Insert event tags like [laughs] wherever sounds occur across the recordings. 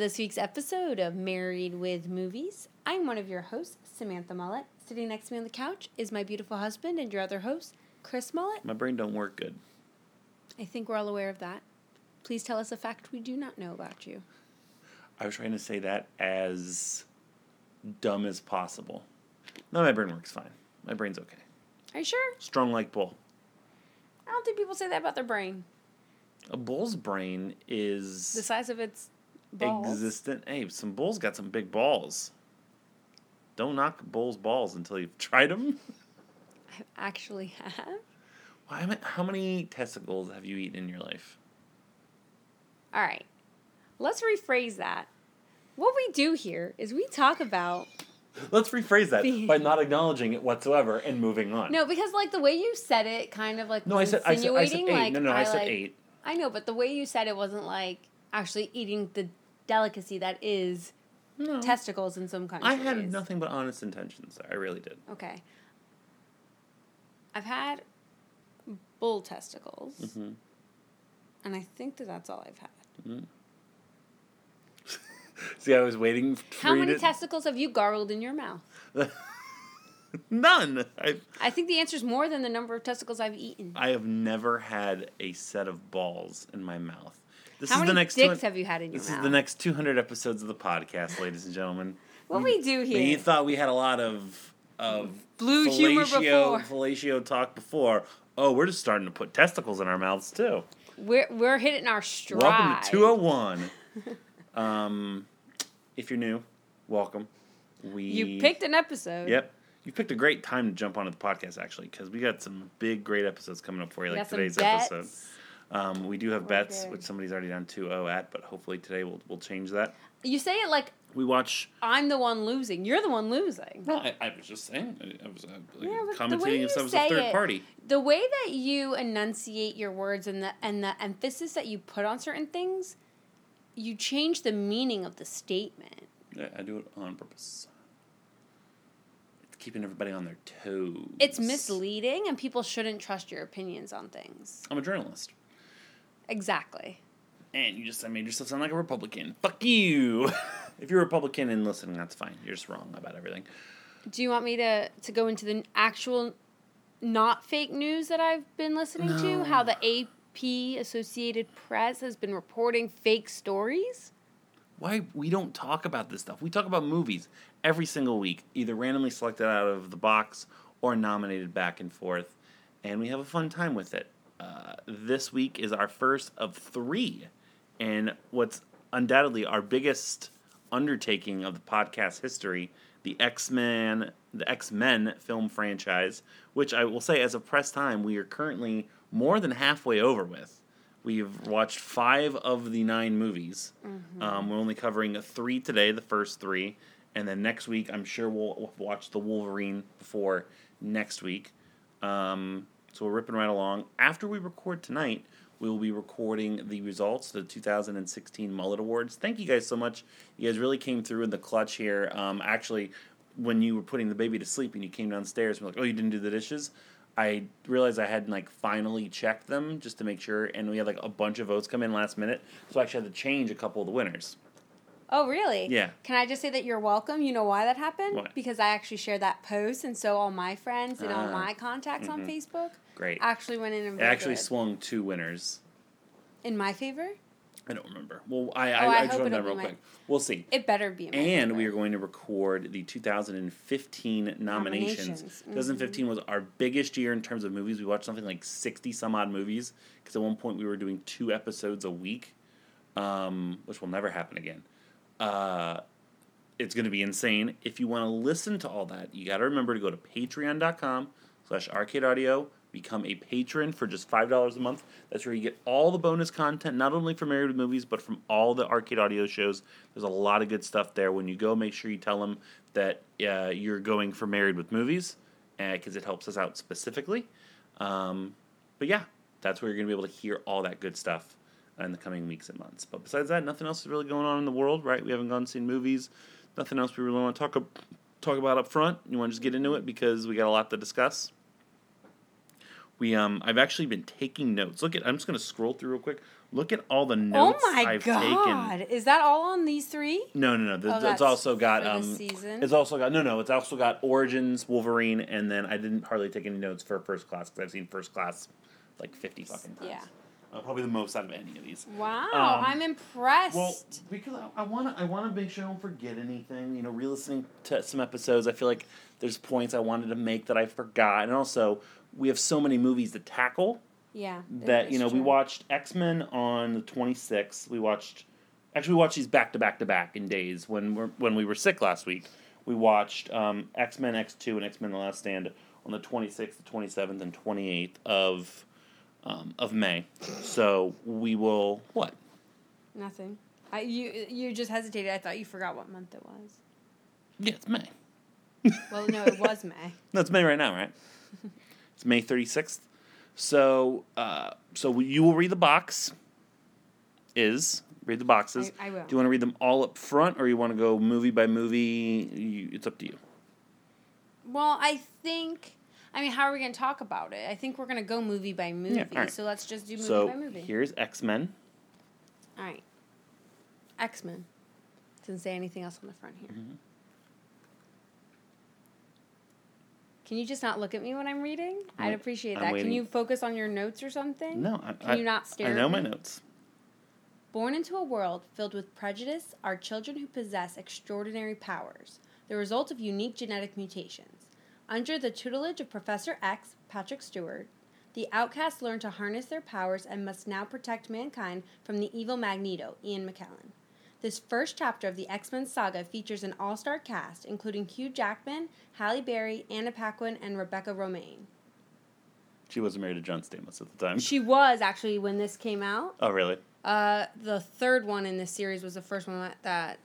This week's episode of Married with Movies. I'm one of your hosts, Samantha Mullet. Sitting next to me on the couch is my beautiful husband and your other host, Chris Mullet. My brain don't work good. I think we're all aware of that. Please tell us a fact we do not know about you. I was trying to say that as dumb as possible. No, my brain works fine. My brain's okay. Are you sure? Strong like bull. I don't think people say that about their brain. A bull's brain is The size of its balls. existent. Hey, some bulls got some big balls. Don't knock bulls' balls until you've [laughs] tried them. I actually have. Why, how many testicles have you eaten in your life? All right. Let's rephrase that. What we do here is we talk about Let's rephrase that by not acknowledging it whatsoever and moving on. no because like the way you said it kind of like no, I said I said, I said eight. like no, no, I, said like, eight. I know, but the way you said it wasn't like actually eating the delicacy that is No. testicles in some countries. I had nothing but honest intentions. I really did. Okay. I've had bull testicles, Mhm. and I think that that's all I've had. [laughs] See, I was waiting for How many to- testicles have you gargled in your mouth? [laughs] None. I I think the answer is more than the number of testicles I've eaten. I have never had a set of balls in my mouth. This How is many the next dicks two- have you had in your This mouth? is the next 200 episodes of the podcast, ladies and gentlemen. What we do here? you thought we had a lot of of Blue humor before. fellatio talk before. Oh, we're just starting to put testicles in our mouths too. We're we're hitting our stride. Welcome to 201. [laughs] um, if you're new, welcome. We You picked an episode. Yep. You picked a great time to jump onto the podcast, actually, because we got some big, great episodes coming up for you, We like today's episode. Um, we do have bets, which somebody's already done 2-0 at, but hopefully today we'll, we'll change that. You say it like We watch. I'm the one losing. You're the one losing. No, I, I was just saying. I, I was uh, like, Yeah, but the way commentating you as I was a say third it- party. The way that you enunciate your words and the and the emphasis that you put on certain things, you change the meaning of the statement. Yeah, I do it on purpose. It's keeping everybody on their toes. It's misleading and people shouldn't trust your opinions on things. I'm a journalist. Exactly. And you just made yourself sound like a Republican. Fuck you. [laughs] if you're a Republican and listening, that's fine. You're just wrong about everything. Do you want me to to go into the actual not fake news that I've been listening to? How the AP Associated Press has been reporting fake stories? why we don't talk about this stuff. We talk about movies every single week, either randomly selected out of the box or nominated back and forth, and we have a fun time with it. Uh, this week is our first of three, and what's undoubtedly our biggest undertaking of the podcast history, the X Men, the X Men film franchise, which I will say, as of press time, we are currently more than halfway over with. We've watched five of the nine movies. Um, we're only covering three today, the first three, and then next week I'm sure we'll, we'll watch the Wolverine before next week. Um, so we're ripping right along. After we record tonight, we will be recording the results the 2016 Mullet Awards. Thank you guys so much. You guys really came through in the clutch here. Um, actually, when you were putting the baby to sleep and you came downstairs and were like, "Oh, you didn't do the dishes," I realized I hadn't like finally checked them just to make sure, and we had like a bunch of votes come in last minute, so I actually had to change a couple of the winners. Oh, really? Yeah. Can I just say that you're welcome? You know why that happened? Why? Because I actually shared that post, and so all my friends and all Ah. my contacts on Facebook Great. actually went in and It actually swung two winners. in my favor. I don't remember. Well, I Oh, I, I I, just them real my- quick. We'll see. It better be in my And favor. we are going to record the 2015 nominations. Nominations, mhm. 2015 was our biggest year in terms of movies. We watched something like 60 some odd movies because at one point we were doing two episodes a week, um, which will never happen again. Uh, it's going to be insane. If you want to listen to all that, you got to remember to go to patreon.com slash arcade audio. Become a patron for just $5 a month. That's where you get all the bonus content, not only from Married with Movies, but from all the arcade audio shows. There's a lot of good stuff there. When you go, make sure you tell them that uh, you're going for Married with Movies because it helps us out specifically. Um, but yeah, that's where you're going to be able to hear all that good stuff in the coming weeks and months. But besides that, nothing else is really going on in the world, right? We haven't gone and seen movies. Nothing else we really want to talk talk about up front. You want to just get into it because we got a lot to discuss. We um, I've actually been taking notes. Look at, I'm just going to scroll through real quick. Look at all the notes Oh notes my I've god! taken. Is that all on these three? No, no, no. The, Oh, it's that's also got um, season? it's also got no, no. It's also got Origins, Wolverine, and then I didn't hardly take any notes for First Class because I've seen First Class like fifty fucking times. Yeah. Uh, probably the most out of any of these. Wow, Um, I'm impressed. Well, because I want to, I want to make sure I don't forget anything. You know, re-listening to some episodes, I feel like there's points I wanted to make that I forgot, and also we have so many movies to tackle yeah. that you know is we watched X Men on the 26th. We watched, actually, we watched these back to back to back in days when we when we were sick last week. We watched um, X Men X Two and X Men: The Last Stand on the 26th, the 27th, and 28th of um, of May. So we will what? nothing. I, you you just hesitated. I thought you forgot what month it was. Yeah, it's May. [laughs] Well, no, it was May. No, it's May right now, right? [laughs] it's May 36th. So, uh, so you will read the box. Is read the boxes. I- I will. Do you want to read them all up front, or you want to go movie by movie? You, it's up to you. Well, I think. I mean, how are we going to talk about it? I think we're going to go movie by movie. Yeah, alright. So let's just do movie so by movie. here's X Men. All right. X Men. Doesn't say anything else on the front here. Mm-hmm. Can you just not look at me when I'm reading? I'd appreciate I'm that. Can you focus on your notes or something? No, I, Can I, you not stare I know my notes. Born into a world filled with prejudice are children who possess extraordinary powers, the result of unique genetic mutations. Under the tutelage of Professor X, Patrick Stewart, the outcasts learn to harness their powers and must now protect mankind from the evil Magneto, Ian McKellen. This first chapter of the X Men saga features an all star cast, including Hugh Jackman, Halle Berry, Anna Paquin, and Rebecca Romijn. She wasn't married to John Stamos at the time. She was actually when this came out. oh, really? Uh, the third one in this series was the first one that, that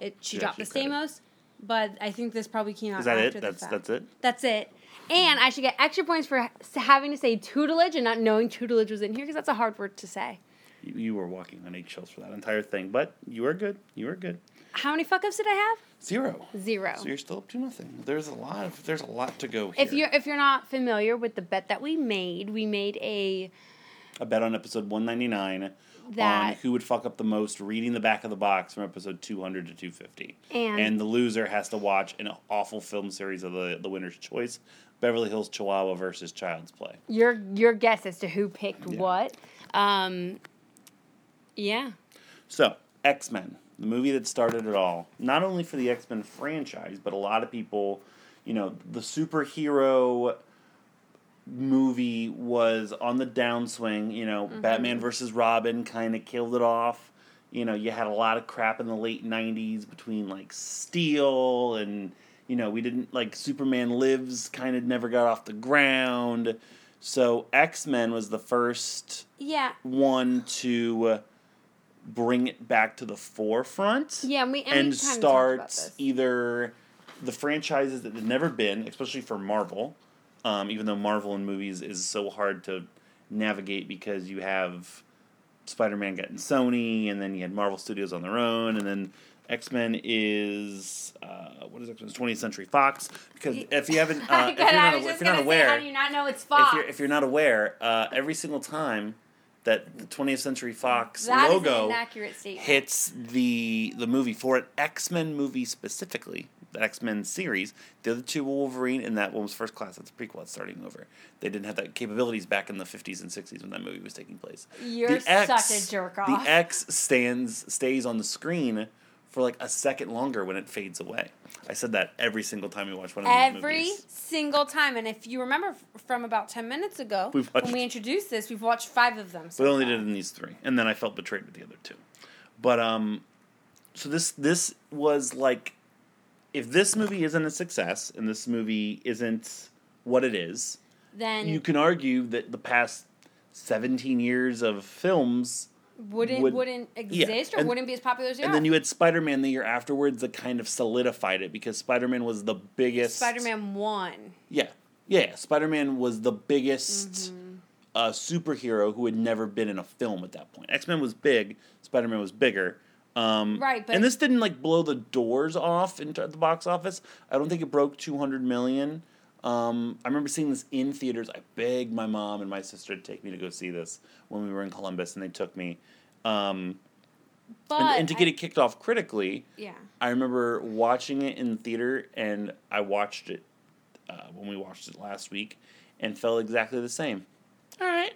it she dropped the credit. Stamos, but I think this probably came out. Is that after it? the That's fact. that's it. That's it. And I should get extra points for having to say tutelage and not knowing tutelage was in here because that's a hard word to say. You, you were walking on eggshells for that entire thing, but you were good. You were good. How many fuck ups did I have? Zero. Zero. So you're still up to nothing. There's a lot of there's a lot to go here. If you're if you're not familiar with the bet that we made, we made a a bet on episode 199 on That- who would fuck up the most reading the back of the box from episode 200 to 250. And- the loser has to watch an awful film series of the, the winner's choice Beverly Hills Chihuahua versus Child's Play. your your guess as to who picked Yeah. what. Um, yeah. So, X Men, the movie that started it all, not only for the X Men franchise, but a lot of people, you know, the superhero movie was on the downswing. You know, mm-hmm. Batman versus Robin kind of killed it off. You know, you had a lot of crap in the late 90s between like Steel and, you know, we didn't like Superman Lives kind of never got off the ground. So, X Men was the first Yeah. one to bring it back to the forefront Yeah, and we and, and start either the franchises that had never been, especially for Marvel, um, even though Marvel in movies is so hard to navigate because you have Spider Man getting Sony, and then you had Marvel Studios on their own, and then X Men is uh, what is X Men? Twentieth Century Fox. Because if you haven't, [laughs] uh, if you're not, if you're not gonna say, aware, how do you not know it's Fox? if you're if you're not aware, uh, every single time that the 20th Century Fox That logo an inaccurate statement. hits the the movie for an X Men movie specifically, X Men series. The other two were Wolverine, and that one was First Class. That's a prequel. That's starting over. They didn't have that capabilities back in the 50s and 60s when that movie was taking place. You're such a jerk off. The X stands stays on the screen for like a second longer when it fades away. I said that every single time we watch one of these Every single time, and if you remember from about ten minutes ago, We've watched- when we introduced this, we've watched five of them. So We only far. did it in these three, and then I felt betrayed with the other two. But um, so this this was like if this movie isn't a success and this movie isn't what it is, Then you can argue that the past 17 years of films wouldn't would- wouldn't yeah, exist or and- wouldn't be as popular as they and are. then you had Spider-Man the year afterwards that kind of solidified it because Spider-Man was the biggest Spider-Man one. Yeah. Yeah, Spider-Man was the biggest Mm-hmm. uh, superhero who had never been in a film at that point. X-Men was big, Spider-Man was bigger. Um, Right, but- and this didn't like blow the doors off into the box office. I don't think it broke 200 million. Um, I remember seeing this in theaters. I begged my mom and my sister to take me to go see this when we were in Columbus, and they took me. Um, But and, and to get I- it kicked off critically, yeah. I remember watching it in theater, and I watched it uh, when we watched it last week, and felt exactly the same. All right,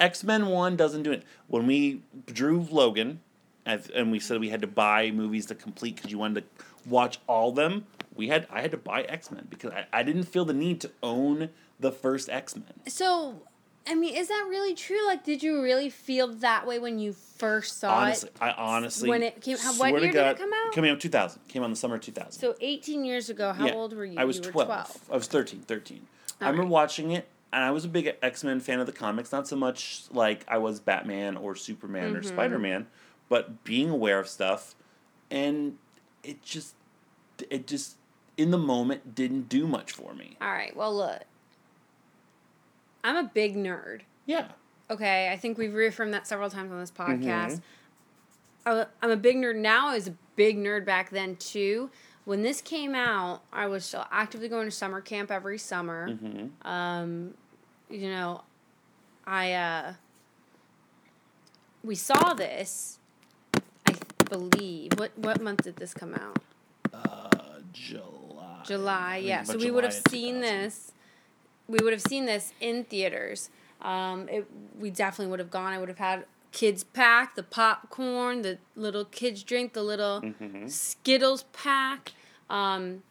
X Men One doesn't do it. When we drew Logan, and and we said we had to buy movies to complete because you wanted to watch all them. We had I had to buy X Men because I, I didn't feel the need to own the first X Men. So, I mean, is that really true? Like, did you really feel that way when you first saw Honestly, it? I honestly When it came- how- what year did it come out? Coming out two thousand. Came out in the summer of two thousand. So, 18 years ago, how Yeah. old were you? I was you were 12. 12. I was 13, 13. I remember right. watching it, and I was a big X Men fan of the comics. Not so much like I was Batman or Superman Mm-hmm. or Spider Man, but being aware of stuff, and it just, it just, in the moment, didn't do much for me. All right. Well, look. I'm a big nerd. Yeah. Okay, I think we've reaffirmed that several times on this Mm-hmm. podcast. I- I'm a big nerd now. I was a big nerd back then too. When this came out, I was still actively going to summer camp every summer. Mm-hmm. Um, you know, I uh, we saw this. Believe what what month did this come out? Uh, July. July, yeah. So we would have seen this. We would have seen this in theaters. Um, it, we definitely would have gone. I would have had kids pack, the popcorn, the little kids drink, the little Mm-hmm. Skittles pack. Um,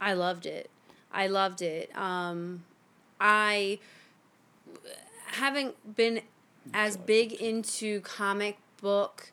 I loved it. I loved it. Um, I having been as big into comic book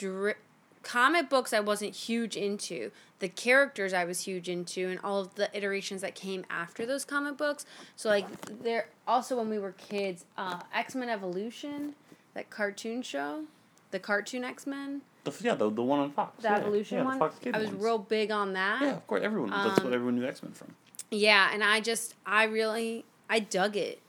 dri- comic books I wasn't huge into. The characters I was huge into and all of the iterations that came after those comic books. So like there also when we were kids, uh, X-Men Evolution, that cartoon show, the cartoon X-Men, The, yeah, the, the one on Fox. the yeah. Evolution yeah, the one. Fox Kids I was ones. real big on that. Yeah, of course, everyone. that's Um, what everyone knew X Men from. Yeah, and I just I really I dug it.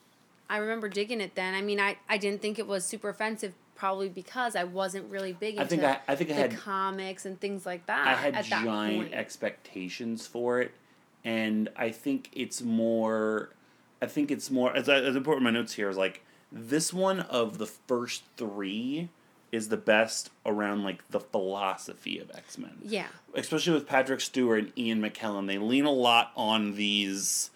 I remember digging it then. I mean, I I didn't think it was super offensive probably because I wasn't really big into I think I, I think I the had comics and things like that. I had giant expectations for it, and I think it's more. I think it's more as I, as I put in my notes here is like this one of the first three is the best around like the philosophy of X Men, Yeah. especially with Patrick Stewart and Ian McKellen. They lean a lot on these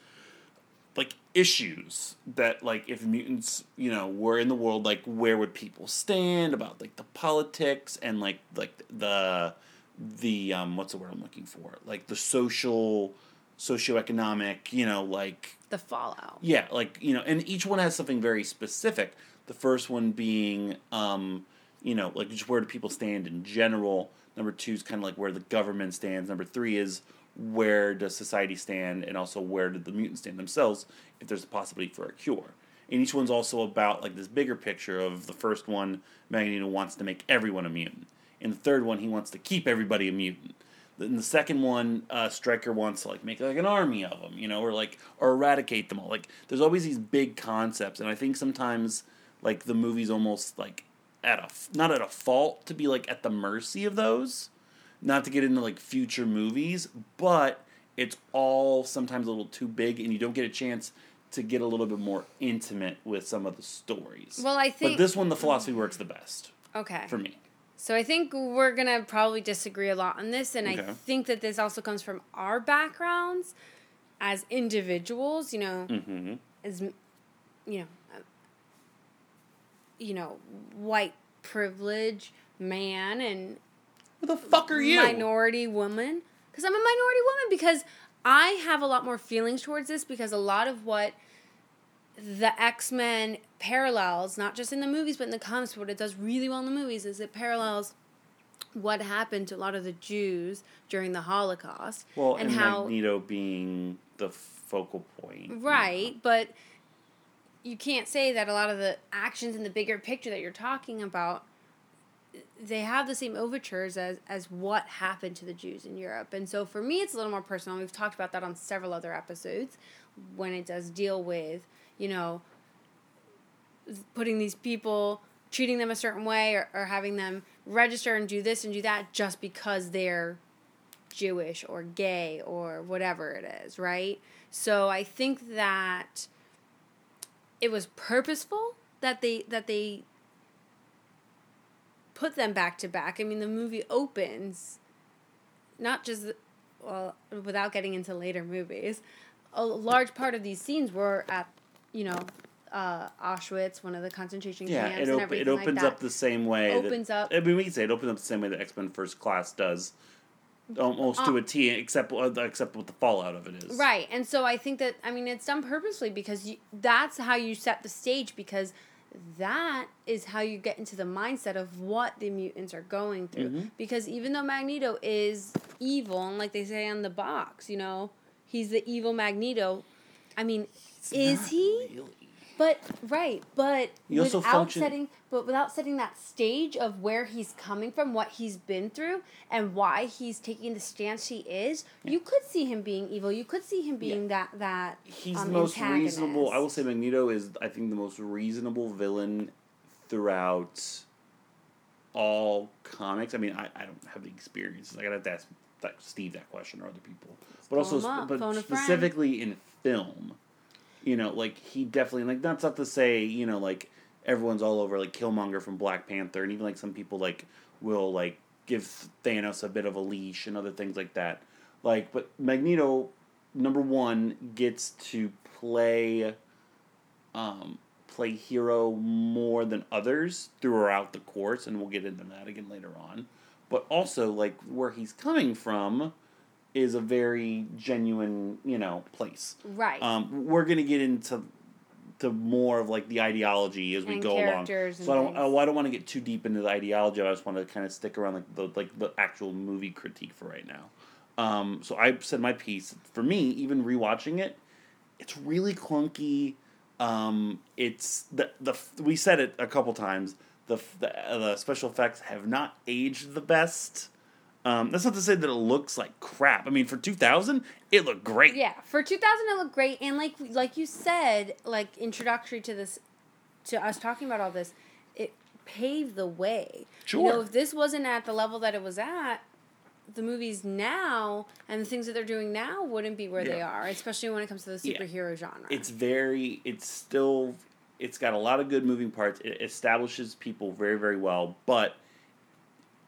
issues that like if mutants you know were in the world like where would people stand about like the politics and like like the the um what's the word i'm looking for? Like the social socioeconomic you know like The Fallout. yeah like you know and each one has something very specific. The first one being um you know like just where do people stand in general? Number two is kind of like where the government stands. Number three is where does society stand and also where do the mutants stand themselves if there's a possibility for a cure. And each one's also about like this bigger picture of the first one magneto wants to make everyone a mutant. In the third one he wants to keep everybody a mutant. In the second one, uh, Stryker wants to like make like an army of them, you know, or like or eradicate them all. Like there's always these big concepts, and I think sometimes like the movie's almost like at a not at a fault to be like at the mercy of those, not to get into like future movies, but it's all sometimes a little too big, and you don't get a chance to get a little bit more intimate with some of the stories. Well, I think but this one, the philosophy works the best okay. for me. So I think we're gonna probably disagree a lot on this, and I think that this also comes from our backgrounds as individuals. You know, Mm-hmm. as you know, uh, you know, white privilege man and Who the fuck are you? minority woman because I'm a minority woman because I have a lot more feelings towards this because a lot of what the X Men parallels, not just in the movies but in the comics, but what it does really well in the movies is it parallels what happened to a lot of the Jews during the Holocaust Well, and, and how Magneto being the focal point. Right, but you can't say that a lot of the actions in the bigger picture that you're talking about they have the same overtures as as what happened to the Jews in Europe. And so for me it's a little more personal. We've talked about that on several other episodes when it does deal with, you know, putting these people treating them a certain way or, or having them register and do this and do that just because they're Jewish or gay or whatever it is, right? So I think that it was purposeful that they that they put them back to back. I mean, the movie opens not just well, without getting into later movies, a large part of these scenes were at, you know, uh, Auschwitz, one of the concentration Yeah, camps, it, and everything it opens like that. up the same way. that- Opens up- I mean, we can say it opens up the same way that X Men First Class does, almost to Uh, a T, except uh, except what the fallout of it is. Right. And so I think that I mean it's done purposely because you, that's how you set the stage because that is how you get into the mindset of what the mutants are going through. Mhm. Because even though Magneto is evil and like they say on the box, you know, he's the evil Magneto. I mean, It's is he? really. But right, but without function- setting, but without setting that stage of where he's coming from, what he's been through, and why he's taking the stance he is, you could see him being evil. You could see him being that that. He's um, the most antagonist. reasonable. I will say Magneto is, I think, the most reasonable villain throughout all comics. I mean, I, I don't have the experiences. I gotta have to ask Steve that question or other people. But also, up, but a friend. specifically in film, you know, like he definitely like that's not to say you know like everyone's all over like Killmonger from Black Panther, and even like some people like will like give Thanos a bit of a leash and other things like that. Like, but Magneto, number one, gets to play, um, play hero more than others throughout the course, and we'll get into that again later on. But also, like where he's coming from, is a very genuine, you know, place. right. Um, we're gonna get into to more of like the ideology as we And go along. So I don't, I don't want to get too deep into the ideology. I just want to kind of stick around like the like the actual movie critique for right now. Um, so I said my piece. For me, even rewatching it, it's really clunky. Um, it's the the we said it a couple times. The the, uh, the special effects have not aged the best. Um, that's not to say that it looks like crap. I mean, for two thousand, it looked great. yeah, for 2000 it looked great and like like you said, like introductory to this to us talking about all this, it paved the way. You know, if this wasn't at the level that it was at, the movies now and the things that they're doing now wouldn't be where they are, especially when it comes to the Yeah. superhero genre. it's very it's still it's got a lot of good moving parts it establishes people very very well but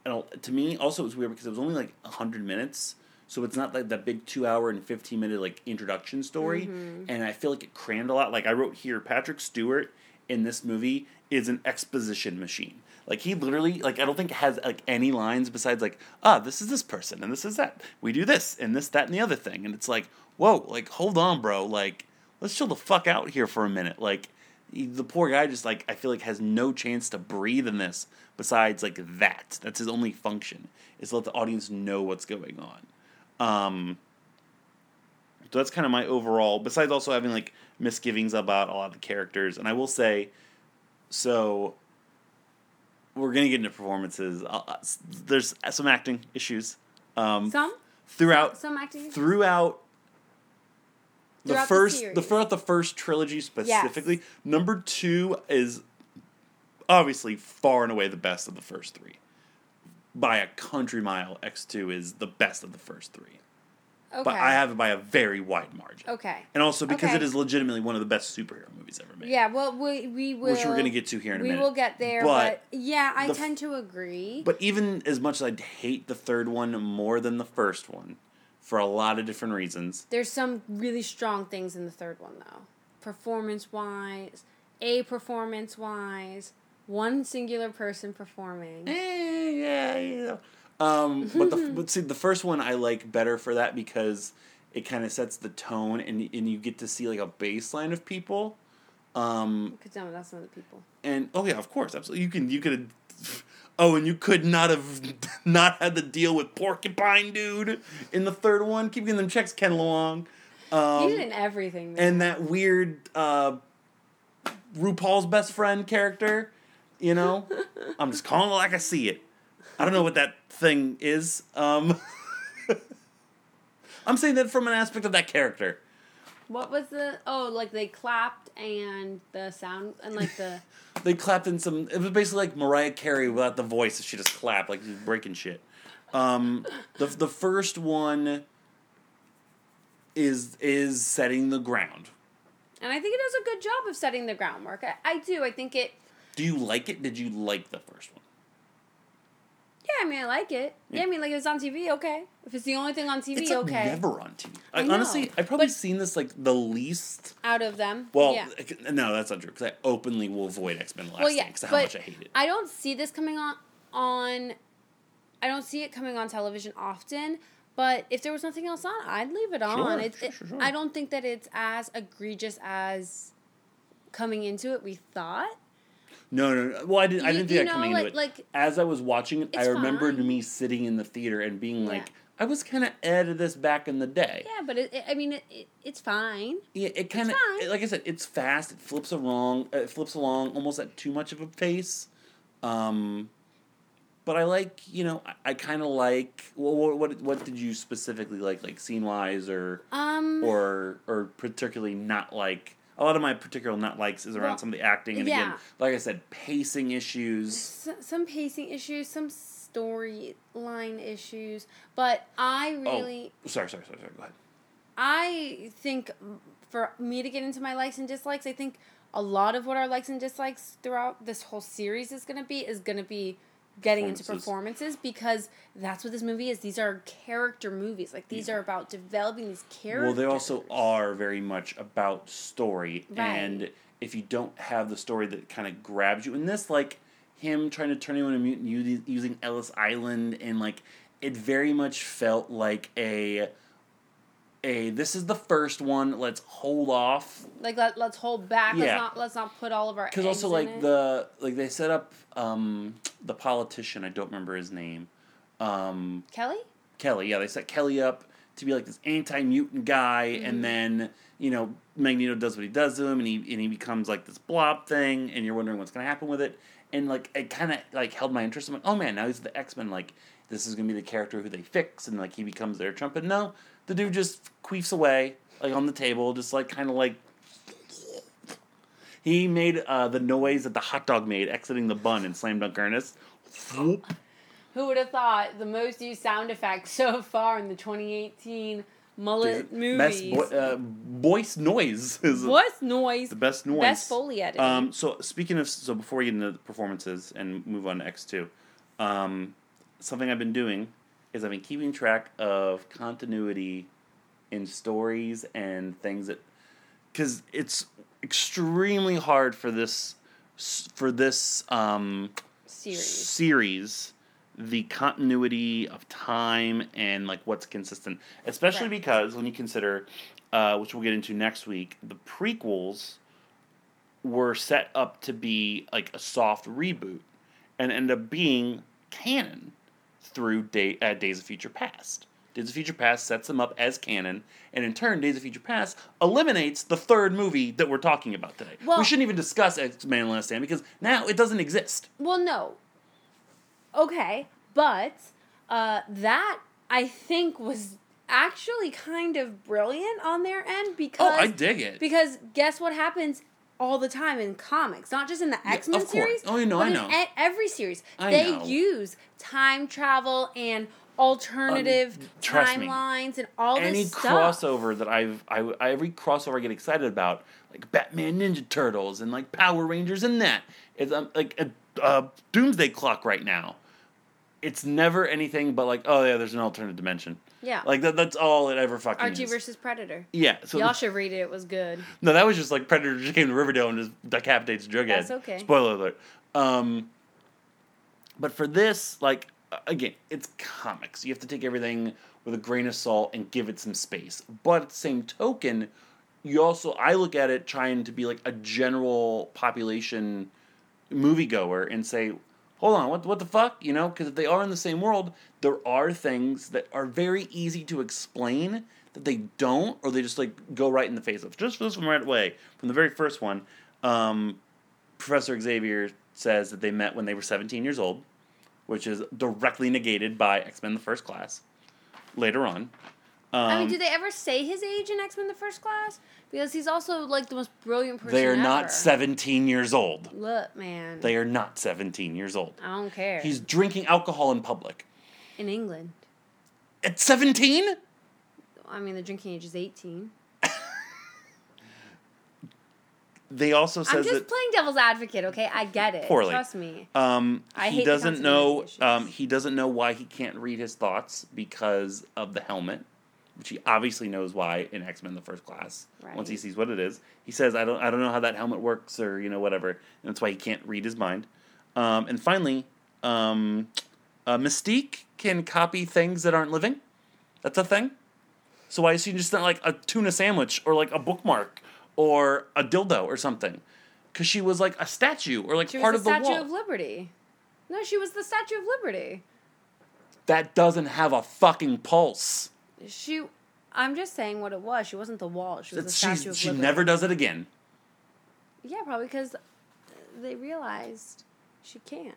know, to me also it was weird because it was only like 100 minutes so it's not like that big two hour and 15 minute like introduction story Mm-hmm. and i feel like it crammed a lot. Like i wrote here patrick stewart in this movie is an exposition machine. Like he literally like i don't think has like any lines besides like ah this is this person and this is that. We do this and this that and the other thing. And it's like whoa like hold on bro. Like let's chill the fuck out here for a minute. Like the poor guy just like i feel like has no chance to breathe in this besides like that. That's his only function is to let the audience know what's going on. Um so that's kind of my overall besides also having like misgivings about a lot of the characters. And i will say so we're gonna get into performances. Uh, uh, there's some acting issues um some? throughout some acting throughout the the first the, series. throughout the first trilogy specifically number two is obviously far and away the best of the first three by a country mile x2 is the best of the first three okay. but i have it by a very wide margin Okay. and also because Okay. it is legitimately one of the best superhero movies ever made Yeah, well we we will which we're going to get to here in a we minute We will get there, But but, yeah, I the f- tend to agree. But even as much as I hate the third one more than the first one, for a lot of different reasons, There's some really strong things in the third one though. Performance wise, a performance wise, one singular person performing. eh, yeah, yeah. Um, but the [laughs] but see the first one I like better for that because it kind of sets the tone and and you get to see like a baseline of people. Um, Because no, that's not the people. and oh yeah, of course, absolutely. You can you could Oh, and you could not have [laughs] not had to deal with Porcupine Dude in the third one. Keep getting them checks, Ken Leung. Um, He's in everything. man. and that weird uh, RuPaul's best friend character. You know, [laughs] I'm just calling it like I see it. I don't know what that thing is. Um, [laughs] I'm saying that from an aspect of that character. What was the? Oh, like they clapped and the sound and like the. [laughs] They clapped in some. It was basically like Mariah Carey without the voice. She just clapped like breaking shit. Um, the the first one is is setting the ground. And I think it does a good job of setting the groundwork. I, I do. I think it. Do you like it? Did you like the first one? Yeah, I mean, I like it. Yeah. I mean, like if it's on TV, okay. If it's the only thing on TV, It's like okay. never on TV. I, I know, honestly, I've probably but- seen this like the least. Out of them. Well, yeah. no, that's not true because I openly will avoid X Men Last Well, yeah, Stand because how but much I hate it. I don't see this coming on on. I don't see it coming on television often. But if there was nothing else on, I'd leave it on. Sure, It's sure, it- sure, sure. I don't think that it's as egregious as coming into it we thought. No, no, no. Well, I didn't. I didn't you think that know, coming like- into it. like- As I was watching it, I remembered fine. me sitting in the theater and being Yeah. like, I was kind of ed of this back in the day. Yeah, but it, it, I mean, it, it, it's fine. Yeah, it kind of like I said, it's fast. It flips along. It flips along almost at too much of a pace. Um, but I like, you know, I, I kind of like. Well, what, what what did you specifically like, like scene wise, or Um, or or particularly not like? A lot of my particular not likes is around Well, some of the acting, and again, like I said, pacing issues. s- some pacing issues, some storyline issues, but I oh, really, Oh, sorry, sorry, sorry, sorry. Go ahead. I think for me to get into my likes and dislikes, I think a lot of what our likes and dislikes throughout this whole series is going to be is going to be getting into Performances. because that's what this movie is. These are character movies. Like these are about developing these characters. Well, they also are very much about story, Right. and if you don't have the story that kind of grabs you, in this, like him trying to turn into a mutant using Ellis Island, and like it very much felt like a a this is the first one. Let's hold off like let, let's hold back. Let's Yeah. not let's not put all of our because also like it. the like they set up um the politician. I don't remember his name. Um, Kelly. Kelly. Yeah, they set Kelly up to be like this anti mutant guy, Mm-hmm. and then you know Magneto does what he does to him, and he and he becomes like this blob thing, and you're wondering what's gonna happen with it, and like it kind of like held my interest. I'm like, oh man, now he's the X Men. Like this is gonna be the character who they fix, and like he becomes their trumpet. No, the dude just queefs away like on the table, just like kind of like. He made uh, the noise that the hot dog made exiting the bun in Slam Dunk Ernest. Who would have thought the most used sound effect so far in the 2018 mullet Best movies? vo- uh, voice noise is What's noise? the best noise. Best Foley editing. Um, so speaking of, so before we get into the performances and move on to X two, um, something I've been doing is I've been keeping track of continuity in stories and things that, because it's extremely hard for this, for this um, Series. series the continuity of time and like what's consistent especially Right. because when you consider uh, which we'll get into next week the prequels were set up to be like a soft reboot and end up being canon through day, uh, days of future past days of future past sets them up as canon and in turn days of future past eliminates the third movie that we're talking about today Well- we shouldn't even discuss x-men last stand because now it doesn't exist Well, no. Okay, but uh, that I think was actually kind of brilliant on their end because Oh, I dig it. because guess what happens all the time in comics, not just in the X Men of course. series. Oh, you know, I know. e- every series, I they know. use time travel and alternative Um, timelines and all Any this stuff. crossover that I've, I, I- every crossover I get excited about, like Batman, Ninja Turtles, and like Power Rangers, and that it's um, like a, a Doomsday Clock right now. It's never anything but like, oh yeah, there's an alternate dimension. Yeah. Like that, that's all it ever fucking Archie is. versus Predator. yeah. So Y'all should read it. It was good. no, that was just like Predator just came to Riverdale and just decapitates Jughead. That's okay. Spoiler alert. Um, but for this, like again, it's comics. You have to take everything with a grain of salt and give it some space. But at the same token, you also I look at it trying to be like a general population moviegoer and say, hold on, what what the fuck? You know, because if they are in the same world, there are things that are very easy to explain that they don't, or they just like go right in the face of. Just this one right away from the very first one, um, Professor Xavier says that they met when they were 17 years old, which is directly negated by X Men: The First Class. Later on, um, I mean, do they ever say his age in X Men: The First Class? Because he's also like the most brilliant person. they are not 17 years old. Look, man. They are not 17 years old. I don't care. He's drinking alcohol in public. in England. At 17? I mean, the drinking age is eighteen. [laughs] They also I'm just that playing devil's advocate, okay? I get it. Poorly. Trust me. um, I he hate the doesn't know um, he doesn't know why he can't read his thoughts because of the helmet, which he obviously knows why in X Men: The First Class. Once he sees what it is, he says, "I don't I don't know how that helmet works or you know whatever," and that's why he can't read his mind. Um, and finally, um, uh, Mystique can copy things that aren't living. That's a thing. So why is she just not like a tuna sandwich or like a bookmark or a dildo or something? Because she was like a statue or like She part of the the Statue wall. of Liberty. No, she was the Statue of Liberty. that doesn't have a fucking pulse. She. I'm just saying what it was. She wasn't the wall. She was the It's- Statue of she Liberty. never does it again. Yeah, probably because they realized she can't.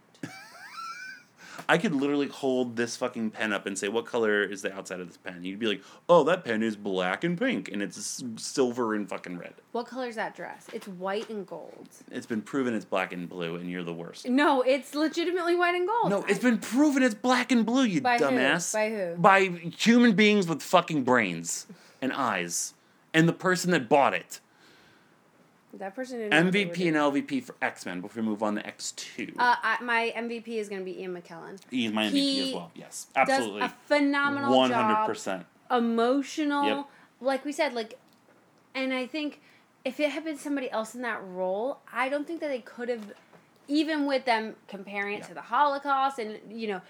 I could literally hold this fucking pen up and say, "What color is the outside of this pen?" You'd be like, "Oh, that pen is black and pink, and it's silver and fucking red." What color is that dress? It's white and gold. It's been proven it's black and blue, and you're the worst. No, it's legitimately white and gold. No, it's been proven it's black and blue, you By who? dumbass. By who? By human beings with fucking brains and eyes, and the person that bought it. That person didn't. know what they were MVP and. LVP for X Men before we move on to X Two. Uh, I, my MVP is going to be Ian McKellen. He's my MVP he as well. Yes, absolutely. Does a phenomenal One job. hundred percent. emotional. Yep. Like we said, like, and I think if it had been somebody else in that role, I don't think that they could have, even with them comparing it Yeah. to the Holocaust and you know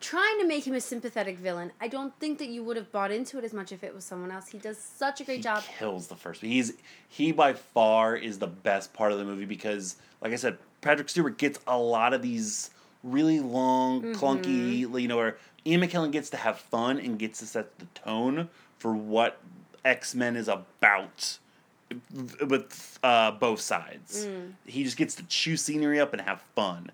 trying to make him a sympathetic villain. I don't think that you would have bought into it as much if it was someone else. He does such a great he job. kills the first. He's he by far is the best part of the movie because, like I said, Patrick Stewart gets a lot of these really long, Mm-hmm. clunky, you know, where Ian McKellen gets to have fun and gets to set the tone for what X Men is about with uh, both sides. Mm. He just gets to chew scenery up and have fun.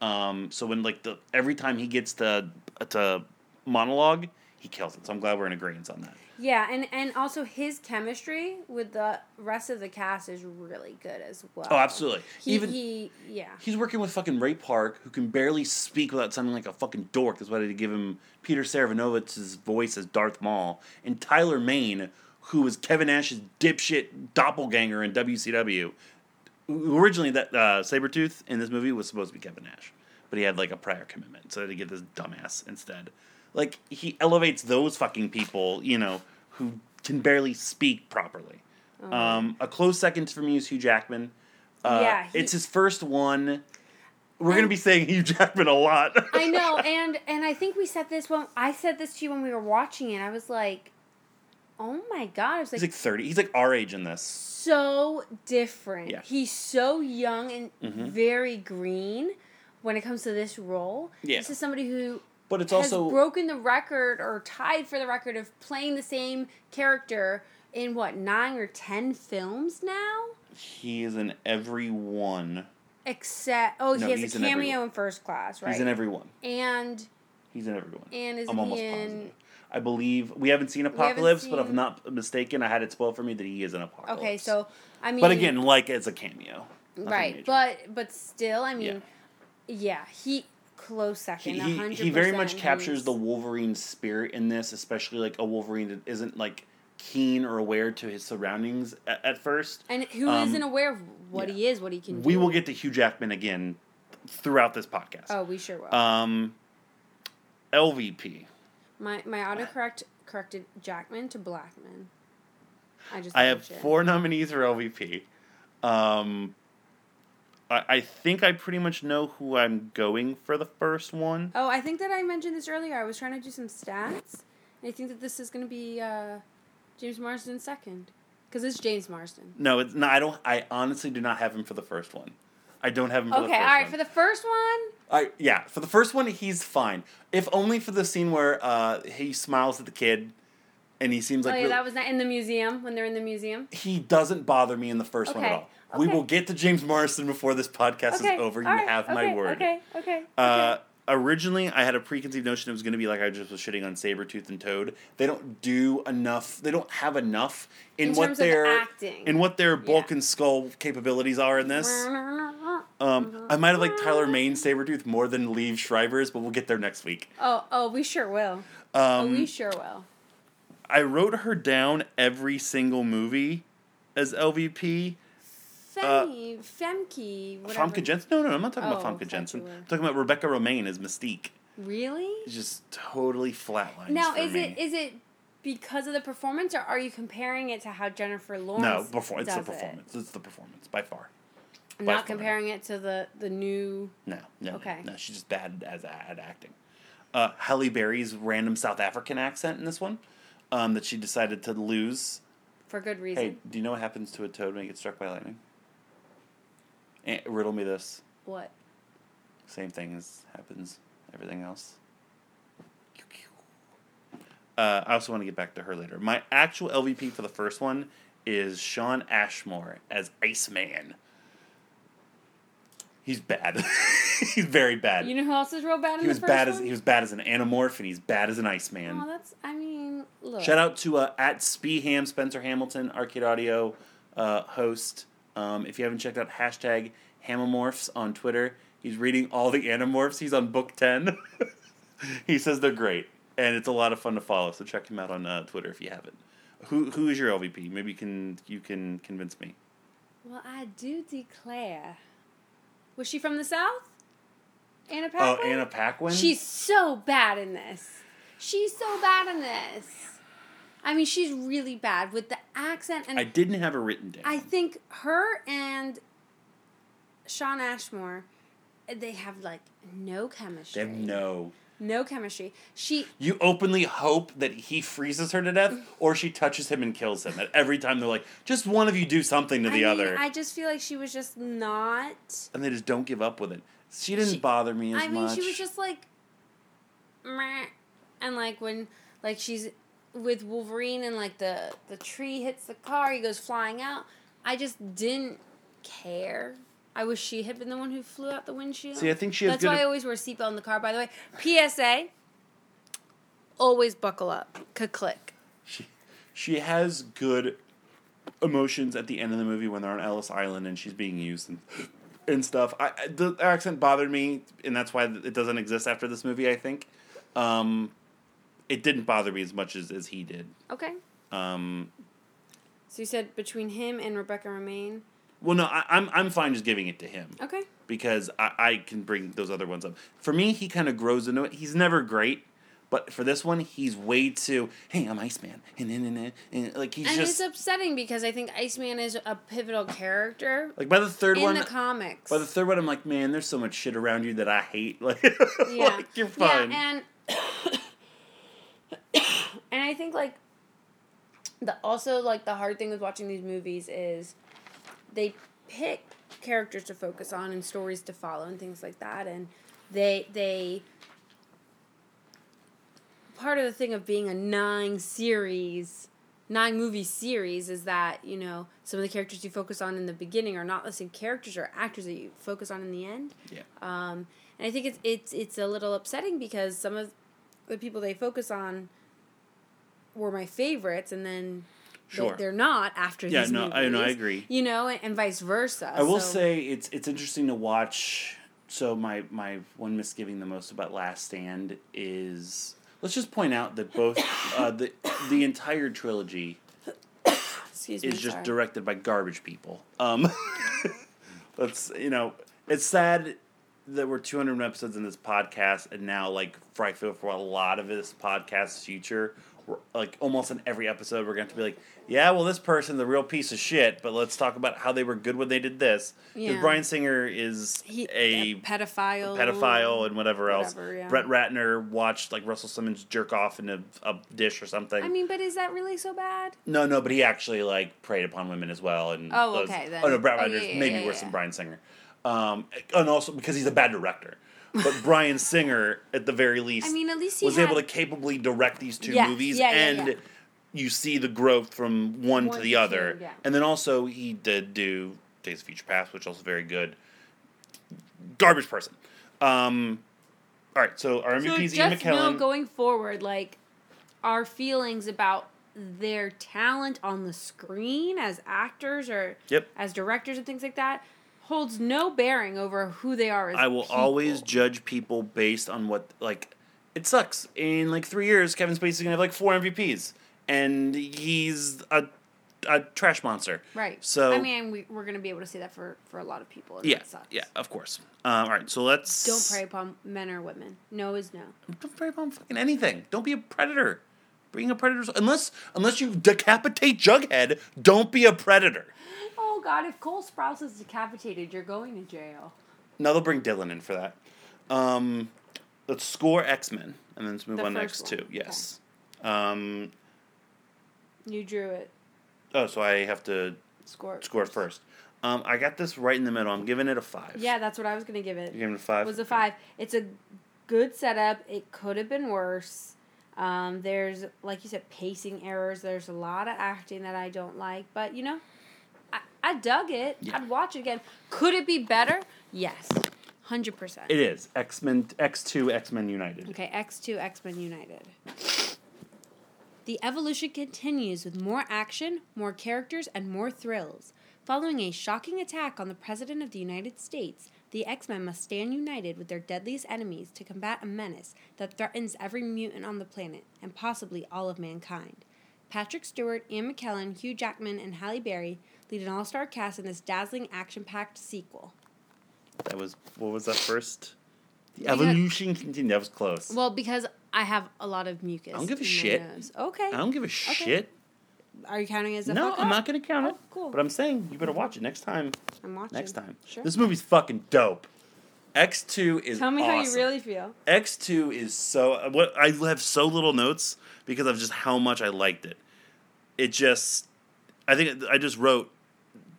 Um, so when like the every time he gets to to monologue, he kills it. So I'm glad we're in agreement on that. Yeah, and and also his chemistry with the rest of the cast is really good as well. Oh, absolutely. He, Even he yeah. he's working with fucking Ray Park, who can barely speak without sounding like a fucking dork. That's why they give him Peter Serafinowicz's voice as Darth Maul, and Tyler Mane, who was Kevin Nash's dipshit doppelganger in WCW. Originally, that uh, Sabretooth in this movie was supposed to be Kevin Nash, but he had like a prior commitment, so they had to get this dumbass instead. Like he elevates those fucking people, you know, who can barely speak properly. Um, a close second for me is Hugh Jackman. Uh, Yeah, he- it's his first one. We're gonna be saying Hugh Jackman a lot. I know, [laughs] and and I think we said this when I said this to you when we were watching it. I was like, "Oh my god!" Like, He's like thirty. He's like our age in this. so different. Yeah. He's so young and Mhm. very green when it comes to this role. Yeah. This is somebody who But it's has also broken the record or tied for the record of playing the same character in what nine or ten films now. he is in every one. Except, oh, No, he has a cameo one. in First Class, right? He's in every one. and He's in every one. and is I'm almost he in? positive. I believe we haven't seen haven't Apocalypse, but if I'm not mistaken, I had it spoiled for me that he is in Apocalypse. Okay, so I mean, but again, like it's a cameo. Right? major. But but still, I mean, yeah, he close second. he, he, 100%. he very much captures the Wolverine spirit in this, especially like a Wolverine that isn't like keen or aware to his surroundings at, at first. and who um, not aware of what yeah. he is, what he can. We do. will get to Hugh Jackman again throughout this podcast. Oh, we sure will. Um, LVP. My my autocorrect corrected Jackman to Blackman. I just. I have double-checked. four nominees for LVP. Um, I, I think I pretty much know who I'm going for the first one. Oh, I think that I mentioned this earlier. I was trying to do some stats, and I think that this is going to be uh, James Marsden second, because it's James Marsden. No, it's not. I don't. I honestly do not have him for the first one. I don't have him for the Okay, all right. one. For the first one, I yeah, for the first one he's fine. If only for the scene where uh, he smiles at the kid, and he seems like oh yeah, really- that was not in the museum when they're in the museum. he doesn't bother me in the first one at Okay, all. We okay. will get to James Morrison before this podcast is over. You have my word. Okay, okay. Uh, okay. Originally, I had a preconceived notion it was going to be like I just was shitting on Sabretooth and Toad. They don't do enough. They don't have enough in, In what their acting. in what their bulk Yeah. and skull capabilities are in this. Um, I might have liked Tyler Mane's Sabretooth more than Liev Schreiber's, but we'll get there next week. Oh, oh, we sure will. oh, Um, we sure will. I wrote her down every single movie as LVP. Femi, Femke, whatever. Famke Janssen? No, no, I'm not talking Oh, about Famke Janssen. I'm talking about Rebecca Romijn as Mystique. Really? It's just totally flatlines Now, is me. it is it because of the performance, or are you comparing it to how Jennifer Lawrence? No, before it's the does it? performance. It's the performance by far. I'm by Not far. comparing it to the the new. No, no, Okay. no. She's just bad as at acting. Uh, Halle Berry's random South African accent in this one, um, that she decided to lose. For good reason. Hey, do you know what happens to a toad when it gets struck by lightning? Eh, riddle me this. What? Same thing as happens everything else. Uh, I also want to get back to her later. My actual LVP for the first one is Shawn Ashmore as Iceman. He's bad. [laughs] he's very bad. You know who else is real bad in he was bad one? as he was bad as an Animorph, and he's bad as an Iceman. Oh, that's. I mean, look. Shout out to uh, at Speeham Spencer Hamilton, Arcade Audio uh, host. Um, if you haven't checked out hashtag Hamamorphs on Twitter, he's reading all the Animorphs. He's on book ten. [laughs] he says they're great, and it's a lot of fun to follow. So check him out on uh, Twitter if you haven't. Who who is your LVP? Maybe you can you can convince me. Well, I do declare. Was she from the south? Anna Oh, Paquin. Anna Paquin. She's so bad in this. She's so bad in this. I mean, she's really bad with the accent, and I didn't have her written down. I think her and Shawn Ashmore, they have like no chemistry. they have no. no chemistry. She You openly hope that he freezes her to death, or she touches him and kills him. At every time they're like, just one of you do something to I the mean, other. I just feel like she was just not. and they just don't give up with it. She didn't She- bother me as much. I mean, much. she was just like, meh. and like when like she's with Wolverine and like the the tree hits the car, he goes flying out. I just didn't care. I wish she had been the one who flew out the windshield. See, I think she has That's why I always wear a seatbelt in the car. By the way, PSA. Always buckle up. Ka-click. she, she has good emotions at the end of the movie when they're on Ellis Island and she's being used and and stuff. I I- the accent bothered me, and that's why it doesn't exist after this movie. I think. Um, it didn't bother me as much as, as he did. Okay. Um, So you said between him and Rebecca Romijn. well, no, I, I'm I'm fine just giving it to him. Okay. because I, I can bring those other ones up. For me, he kind of grows into it. He's never great, but for this one, he's way too. Hey, I'm Iceman, and, and, and, and, and like he's just and just it's upsetting because I think Iceman is a pivotal character like by the third in one. In the comics. by the third one, I'm like, man, there's so much shit around you that I hate. Like, [laughs] yeah. like you're fine. Yeah, and [coughs] and I think like the also like the hard thing with watching these movies is they pick characters to focus on and stories to follow and things like that and they they part of the thing of being a nine series nine movie series is that you know some of the characters you focus on in the beginning are not the same characters or actors that you focus on in the end yeah. um, and I think it's it's it's a little upsetting because some of the people they focus on were my favorites, and then Sure. they, are not after Yeah, these no, movies. I know, I agree. You know, and, and vice versa. I will so- say it's it's interesting to watch. So my my one misgiving the most about Last Stand is let's just point out that both uh, the the entire trilogy excuse me, is just sorry. directed by garbage people. Um, [laughs] that's you know, it's sad that we're 200 episodes in this podcast, and now like I feel for a lot of this podcast's future, like almost in every episode, we're going to be like, yeah, well, this person's a real piece of shit, but let's talk about how they were good when they did this. Because Yeah. Bryan Singer is He- a pedophile, pedophile and whatever else. Whatever, yeah. Brett Ratner watched like Russell Simmons jerk off in a, a dish or something. I mean, but is that really so bad? No, no, but he actually like preyed upon women as well, and Oh, those- okay, then. Oh no, Brad Oh, Ratner's yeah, maybe worse than Bryan Singer, um, and also because he's a bad director. But Bryan Singer, at the very least, I mean, at least he was had- able to capably direct these two Yes, movies, yeah, yeah, and yeah. you see the growth from one, One to the other. two, yeah. And then also he did do Days of Future Past, which also very good. Garbage person. Um, all right, so our So MVPs Ian just know going forward, like our feelings about their talent on the screen as actors or Yep. as directors and things like that holds no bearing over who they are as I will people. always judge people based on what like. It sucks. In like three years, Kevin Spacey's gonna have like four MVPs, and he's a a trash monster. right. So I mean, we, we're going to be able to see that for for a lot of people. Yeah, yeah, of course. Um, all right, so let's Don't prey upon men or women. No is no. Don't prey upon fucking anything. Don't be a predator. Being a predator, unless unless you decapitate Jughead, don't be a predator. Oh God! If Cole Sprouse is decapitated, you're going to jail. Now they'll bring Dylan in for that. Um, let's score X Men, and then let's move The on to first X two. one, okay. Yes. Um, You drew it. oh, so I have to Score. it. score it first. Um, I got this right in the middle. I'm giving it a five. Yeah, that's what I was going to give it. You're giving it a five. was a five. It's a good setup. It could have been worse. Um, there's like you said, pacing errors. There's a lot of acting that I don't like, but you know, I, dug it. Yeah. I'd watch it again. Could it be better? Yes, hundred percent. It is X Men X two X Men United. Okay, X two X Men United. The evolution continues with more action, more characters, and more thrills. Following a shocking attack on the President of the United States, the X Men must stand united with their deadliest enemies to combat a menace that threatens every mutant on the planet and possibly all of mankind. Patrick Stewart, Ian McKellen, Hugh Jackman, and Halle Berry lead an all star cast in this dazzling action packed sequel. That was what was that first? The Because- evolution continued. That was close. Well, because I have a lot of mucus. I don't give a shit. nose. Okay. I don't give a shit. Are you counting as a No, fuck I'm up? not gonna count it. Oh, cool. But I'm saying you better watch it next time. I'm watching. Next time. Sure. This movie's fucking dope. X two is Tell me how you really feel. X two is so what I have so little notes because of just how much I liked it. It just I think I just wrote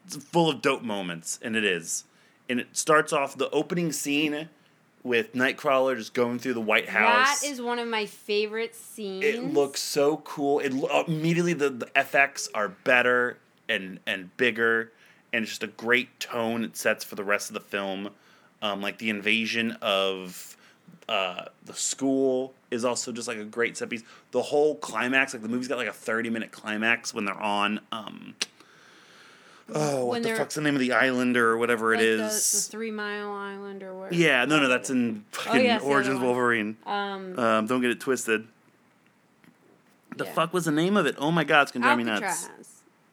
full of dope moments and it is. And it starts off the opening scene with Nightcrawler just going through the White House. That is one of my favorite scenes. It looks so cool. It immediately the, the FX are better and and bigger, and it's just a great tone it sets for the rest of the film. Um, like the invasion of uh, the school is also just like a great set piece. The whole climax, like the movie's got like a thirty minute climax when they're on. Um, oh, what the fuck's the name of the island or whatever like it the, the Three Mile Island or where. yeah, no, no, that's in fucking yes, the Origins. Wolverine. Um, Um, don't get it twisted. The Yeah. fuck was the name of it? Oh my god, it's gonna drive me nuts.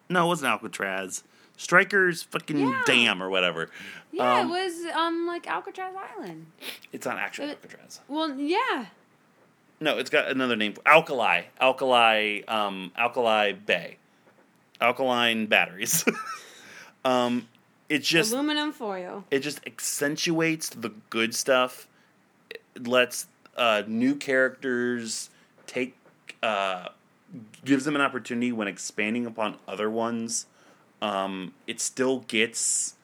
No, it wasn't Alcatraz. Strikers fucking Yeah. Dam or whatever. Yeah, Um, it was um like Alcatraz Island. It's not actually It- Alcatraz. Well, yeah. No, it's got another name. Alkali. Alkali. Um, Alkali Bay. Alkaline batteries. [laughs] um, it just Aluminum foil. it just accentuates the good stuff. It lets uh, new characters take uh, gives them an opportunity when expanding upon other ones. Um, it still gets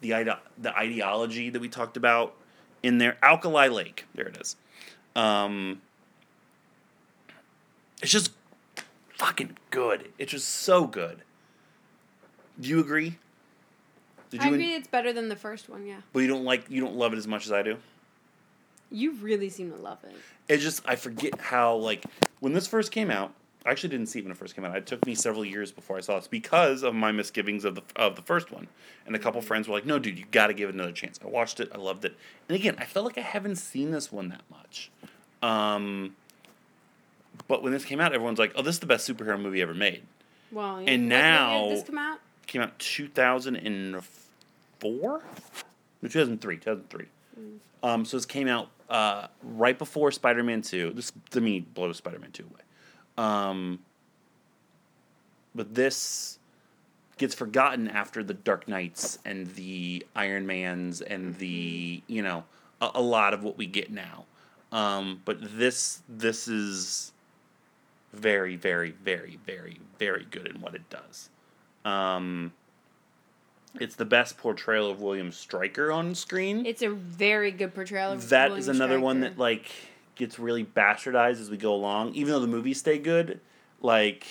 the ide- the ideology that we talked about in there. Alkali Lake, there it is. Um, it's just fucking good. It's just so good. Do you agree? Did I you? agree it's better than the first one, yeah. But you don't like you don't love it as much as I do. You really seem to love it. It's just I forget how like when this first came out. I actually didn't see it when it first came out. It took me several years before I saw this because of my misgivings of the of the first one. And a couple friends were like, "No, dude, you got to give it another chance." I watched it. I loved it. And again, I felt like I haven't seen this one that much. Um, but when this came out, everyone's like, "Oh, this is the best superhero movie ever made." Well, yeah. And now- did this come out? It came out two thousand and four, no, two thousand three, two thousand three. Um, so this came out uh, right before Spider Man Two. This to me blows Spider Man Two away. Um, but this gets forgotten after the Dark Knights and the Iron Mans and the you know a, a lot of what we get now. Um, but this this is very very very very very good in what it does. Um, It's the best portrayal of William Stryker on screen. It's a very good portrayal of That William is another one that like gets really bastardized as we go along. Even though the movies stay good, like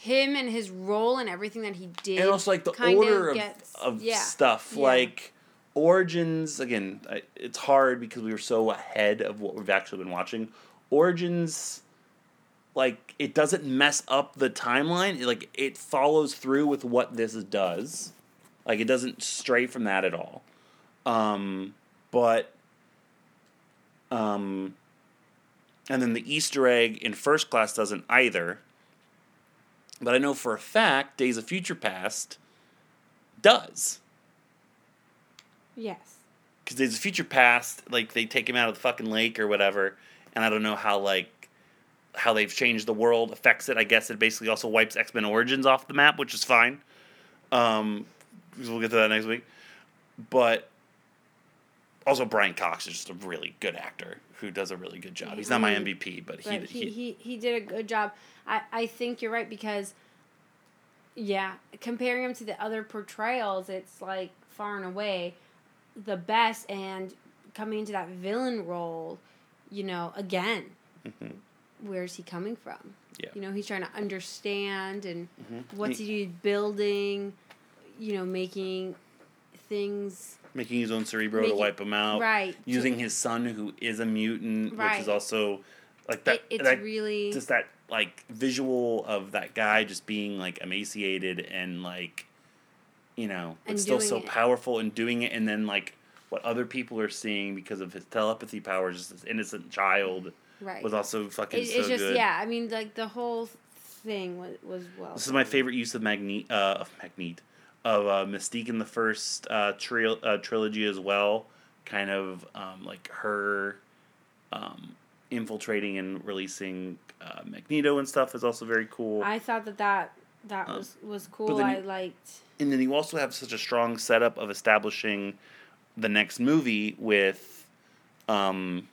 him and his role and everything that he did. and also like the order of, gets- of yeah, stuff yeah. like origins again it's hard because we were so ahead of what we've actually been watching origins like it doesn't mess up the timeline It, like it follows through with what this does like it doesn't stray from that at all um but um and then the easter egg in first class doesn't either but I know for a fact Days of Future Past does. Yes. Because Days of Future Past, like they take him out of the fucking lake or whatever, and I don't know how like how they've changed the world affects it. I guess it basically also wipes X Men Origins off the map, which is fine. Um, we'll get to that next week. But also Brian Cox is just a really good actor who does a really good job. He's not my. MVP, but he, Right. he, He, he he did a good job. I, I think you're right because yeah, comparing him to the other portrayals, it's like far and away the best and coming into that villain role, you know, again, Mhm. where's he coming from? Yeah. You know, he's trying to understand and Mhm. what's he building, you know, making things making his own Cerebro to wipe him out. right. using his son who is a mutant, right. which is also like that. It, it's that really just that like visual of that guy just being like emaciated and like you know, but still so it. powerful and doing it, and then like what other people are seeing because of his telepathy powers, just this innocent child right. was also fucking It, so it's just good. yeah. I mean, like the whole thing was was well. This is my favorite use of Magneto, uh, of Magneto, of uh, Mystique in the first uh, tri- uh, trilogy as well. Kind of um, like her um, infiltrating and releasing uh, Magneto and stuff is also very cool. I thought that that that Um, was was cool. then I you- liked. and then you also have such a strong setup of establishing the next movie with um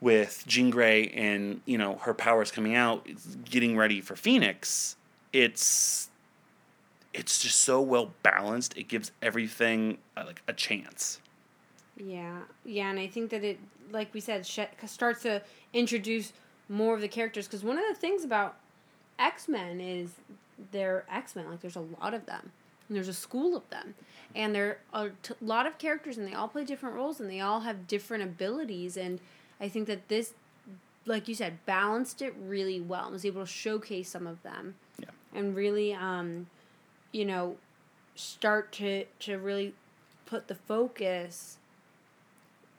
with Jean Grey and you know her powers coming out getting ready for Phoenix it's it's just so well balanced it gives everything uh, like a chance Yeah, yeah, and I think that it, like we said, sh- starts to introduce more of the characters. Because one of the things about X Men is they're X Men. Like there's a lot of them, and there's a school of them, and there are a t- lot of characters, and they all play different roles, and they all have different abilities. And I think that this, like you said, balanced it really well and was able to showcase some of them. Yeah. And really, um, you know, start to to really put the focus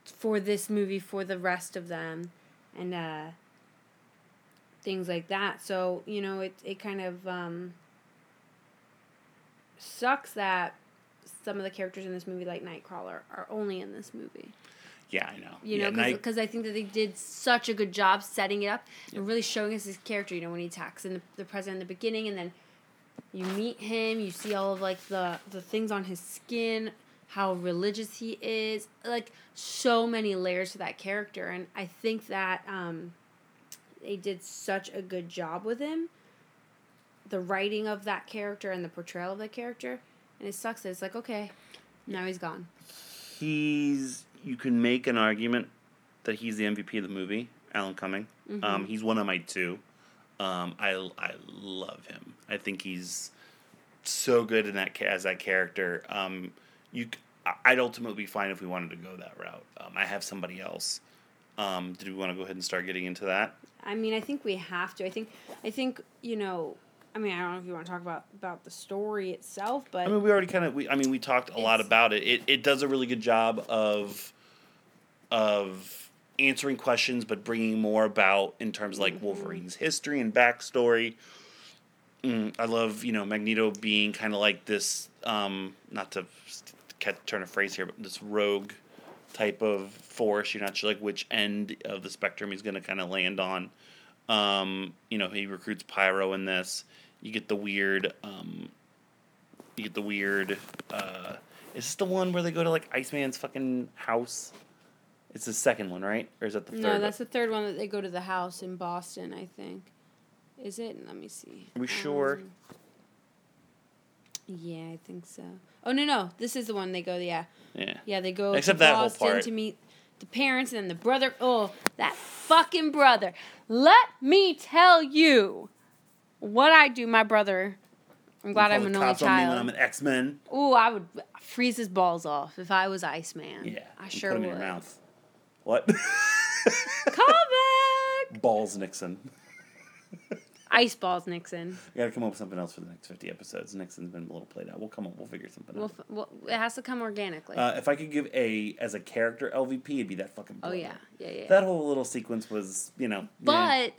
for this movie for the rest of them and uh things like that. So you know it it kind of um sucks that some of the characters in this movie like nightcrawler are only in this movie. Yeah I know. You yeah, know Night- because I think that they did such a good job setting it up and really showing us his character you know when he attacks in the, the president in the beginning and then you meet him you see all of like the the things on his skin how religious he is like so many layers to that character and i think that um they did such a good job with him the writing of that character and the portrayal of that character and it sucks that it's like okay now he's gone he's you can make an argument that he's the MVP of the movie, Alan Cumming. Mm-hmm. Um, he's one of my two. Um, I I love him. I think he's so good in that as that character. Um, you I'd ultimately be fine if we wanted to go that route. Um, I have somebody else. Um, did we want to go ahead and start getting into that? I mean, I think we have to. I think, I think you know. I mean, I don't know if you want to talk about about the story itself, but I mean, we already kind of. We, I mean, we talked a lot about it. It it does a really good job of of answering questions, but bringing more about in terms of like Wolverine's history and backstory. Mm, I love you know Magneto being kind of like this. Um, not to cat- turn a phrase here, but this rogue type of force. You're not sure like which end of the spectrum he's going to kind of land on. Um, you know, he recruits Pyro in this. You get the weird. Um, you get the weird. Uh, is this the one where they go to like Iceman's fucking house? It's the second one, right? Or is that the third? no, one? that's the third one that they go to the house in Boston. I think. Is it? Let me see. Are we sure? Um, Yeah, I think so. Oh no, no, this is the one they go. Yeah, Yeah. yeah, they go Except to Boston to meet the parents and then the brother. Oh, that fucking brother! Let me tell you what I do. My brother. I'm glad I'm an only child. on. I'm an X Men. Ooh, I would freeze his balls off if I was Iceman. Yeah. I sure would. In your mouth. What? Call back. Balls Nixon. Ice balls, Nixon. We gotta come up with something else for the next 50 episodes. Nixon's been a little played out. We'll come up. We'll figure something Well, out. f- well, it has to come organically. Uh, if I could give a as a character LVP, it'd be that fucking. oh brother. yeah, yeah, yeah. That whole little sequence was, you know. But.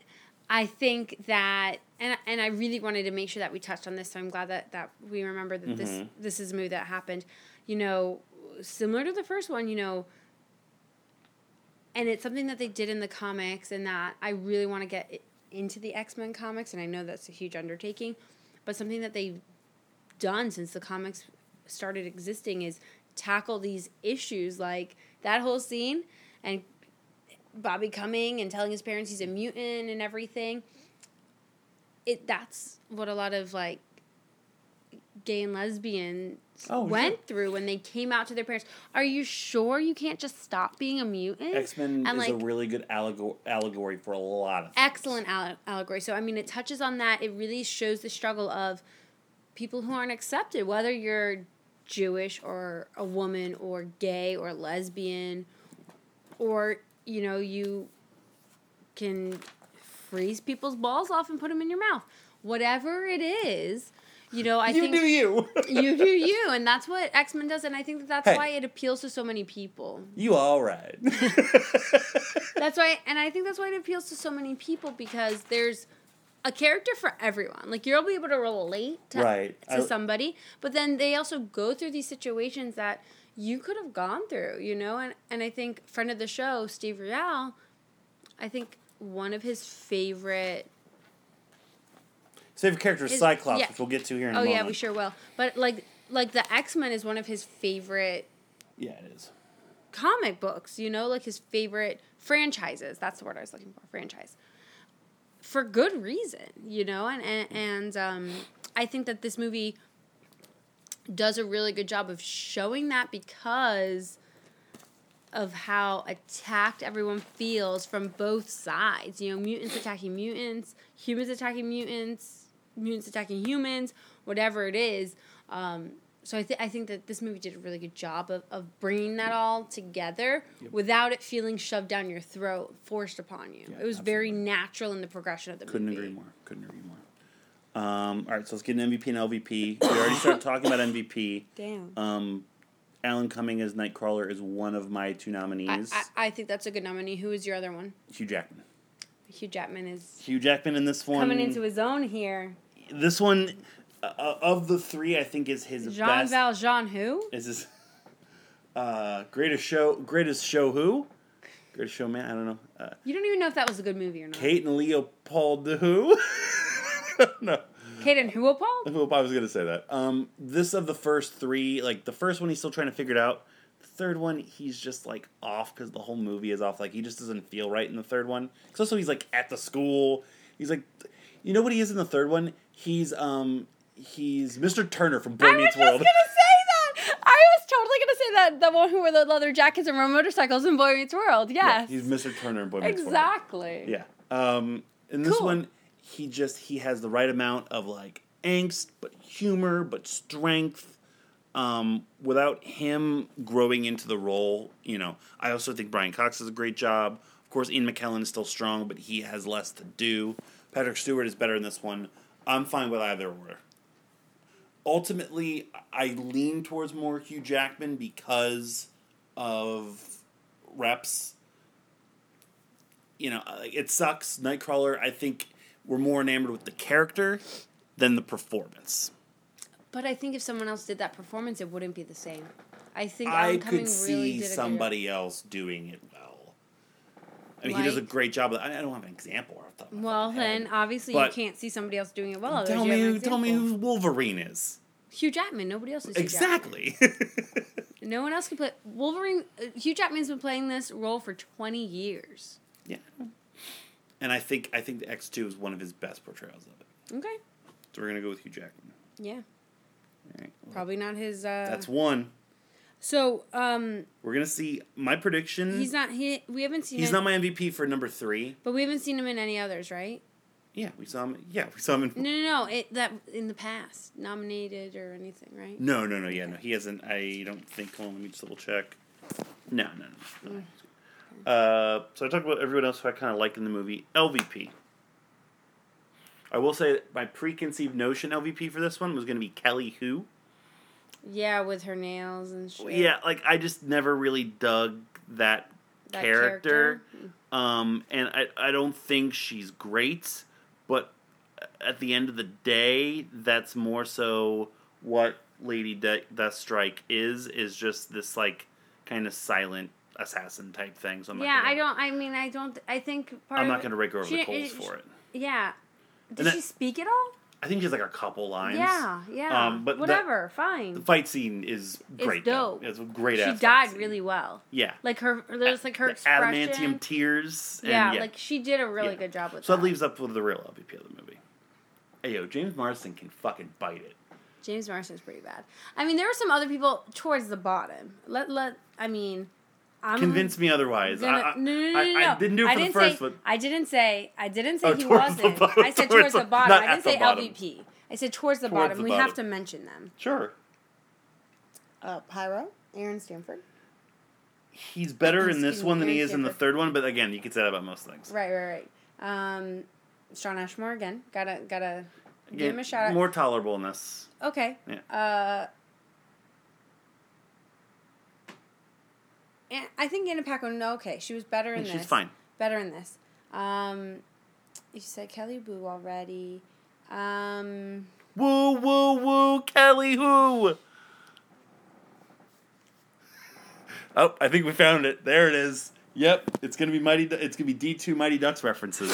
I think that, and and I really wanted to make sure that we touched on this. So I'm glad that that we remember that this Mhm. this is a movie that happened. You know, similar to the first one. You know, and it's something that they did in the comics, and that I really want to get into the X Men comics, and I know that's a huge undertaking, but something that they've done since the comics started existing is tackle these issues like that whole scene and Bobby coming and telling his parents he's a mutant and everything. It that's what a lot of like gay and lesbians Oh, went through when they came out to their parents. Are you sure you can't just stop being a mutant? X Men is a really good allegor- allegory for a lot of. things. excellent alle- allegory. So I mean, it touches on that. It really shows the struggle of people who aren't accepted, whether you're Jewish or a woman or gay or lesbian, or you know you can freeze people's balls off and put them in your mouth. Whatever it is, you know, I you think do you. [laughs] you do you, and that's what X Men does, and I think that that's Hey. why it appeals to so many people. You all right? [laughs] [laughs] That's why, and I think that's why it appeals to so many people because there's a character for everyone. Like you'll be able to relate to, Right. to I- somebody, but then they also go through these situations that you could have gone through, you know. And and I think friend of the show, Steve Rial, I think one of his favorite. Favorite character is Is- Cyclops, yeah. which we'll get to here in a minute. Oh yeah, we sure will. But like like the X Men is one of his favorite Yeah, it is. comic books, you know, like his favorite franchises. That's the word I was looking for, franchise. For good reason, you know, and and, and um, I think that this movie does a really good job of showing that because of how attacked everyone feels from both sides. You know, mutants attacking mutants, humans attacking mutants, mutants attacking humans, whatever it is. Um, so I, th- I think that this movie did a really good job of, of bringing that all together without it feeling shoved down your throat, forced upon you. Yeah, it was very natural in the progression of the movie. Couldn't agree more. Couldn't agree more. Um, all right, so let's get an MVP and LVP. We already started talking about MVP. Damn. Um, Alan Cumming as Nightcrawler is one of my two I, nominees. I, I think that's a good nominee. Who is your other one? Hugh Jackman. Hugh Jackman is Hugh Jackman in this one. coming into his own here. This one uh, of the three, I think is his best. Jean best. Valjean, who? is his uh, greatest show? Greatest show? Who? Greatest showman? I don't know. Uh, You don't even know if that was a good movie or not. Kate and Leopold the Who? [laughs] no. Kate and Huopal? Who I was gonna say that. Um, this of the first three, like the first one, he's still trying to figure it out. The third one, he's just like off because the whole movie is off. Like he just doesn't feel right in the third one. Because also he's like at the school. He's like, you know what he is in the third one? He's um, he's Mr. Turner from Boy Meets World. I was Meets World. gonna say that. I was totally gonna say that. The one who wore the leather jackets and rode motorcycles in Boy Meets World. Yeah, Yes. he's Mr. Turner in Boy Meets World. exactly. Yeah. Um, in this Cool. one, he just he has the right amount of like angst, but humor, but strength. Um, without him growing into the role, you know, I also think Brian Cox does a great job. Of course, Ian McKellen is still strong, but he has less to do. Patrick Stewart is better in this one. I'm fine with either or. Ultimately, I lean towards more Hugh Jackman because of reps you know, it sucks. Nightcrawler, I think we're more enamored with the character than the performance. But I think if someone else did that performance, it wouldn't be the same. I think I Cumming could see good somebody else doing it well. I mean, he does a great job. Of, I I don't have an example. off the top of Well, then obviously But- you can't see somebody else doing it well. tell me, who, tell me who Wolverine is. Hugh Jackman. Nobody else is Hugh Exactly. [laughs] No one else can play Wolverine. Uh, Hugh Jackman's been playing this role for twenty years. yeah. And I think I think the X two is one of his best portrayals of it. Okay. So we're gonna go with Hugh Jackman. Yeah. Probably not his. Uh, That's one. So. Um, We're gonna see my prediction. he's not. He. We haven't seen. He's him, not my MVP for number three. But we haven't seen him in any others, right? Yeah, we saw him. Yeah, we saw him in. No, no, no. It that in the past, nominated or anything, right? No, no, no. Yeah, no. He hasn't. I don't think. Hold on, let me just double check. No, no, no. no. Uh, so I talked about everyone else who I kind of like in the movie. LVP. I will say that my preconceived notion LVP for this one was going to be Kelly Hu. Yeah, with her nails and shit. Yeah, like I just never really dug that, That character. Um, and I I don't think she's great, but at the end of the day, that's more so what Lady De- Deathstrike is is just this like kind of silent assassin type thing. So I'm Yeah, gonna, I don't. I mean, I don't. I think part I'm not going to rake her over she- the coals it- for it. Yeah. Did that- she speak at all? I think she has like a couple lines. Yeah, yeah. Um, but that- whatever, The fine. fight scene is great. though. dope. It's a great. She died really well. Yeah. Like her, there's like her The expression. adamantium tears. And yeah, yeah, like she did a really Yeah. good job with So that. that leaves up with the real LVP of the movie. Hey yo, James Marsden can fucking bite it. James Marsden's pretty bad. I mean, there were some other people towards the bottom. Let let. I mean, I'm Convince me otherwise. gonna- I, I, no, no, no, no, I no. didn't do it for the didn't first say, one. I didn't say. I didn't say Oh, he wasn't. bottom, I said towards towards, the- the bottom. not I didn't the say bottom. LVP. I said towards the Towards bottom. the we bottom. have to mention them. Sure. Uh, Pyro, Aaron Stanford. He's better in this one than he Aaron is in the third one, but again, you could say that about most things. Right, right, right. Um, Shawn Ashmore again. Gotta gotta give him a shout out. More tolerable in this. Okay. Yeah. Uh, I think Anna Paquin. No, okay, she was better in Yeah, this. she's fine. Better in this. Um, you said Kelly Boo already. Um, Woo woo woo, Kelly who? [laughs] Oh, I think we found it. There it is. Yep, it's gonna be mighty. It's gonna be D two Mighty Ducks references.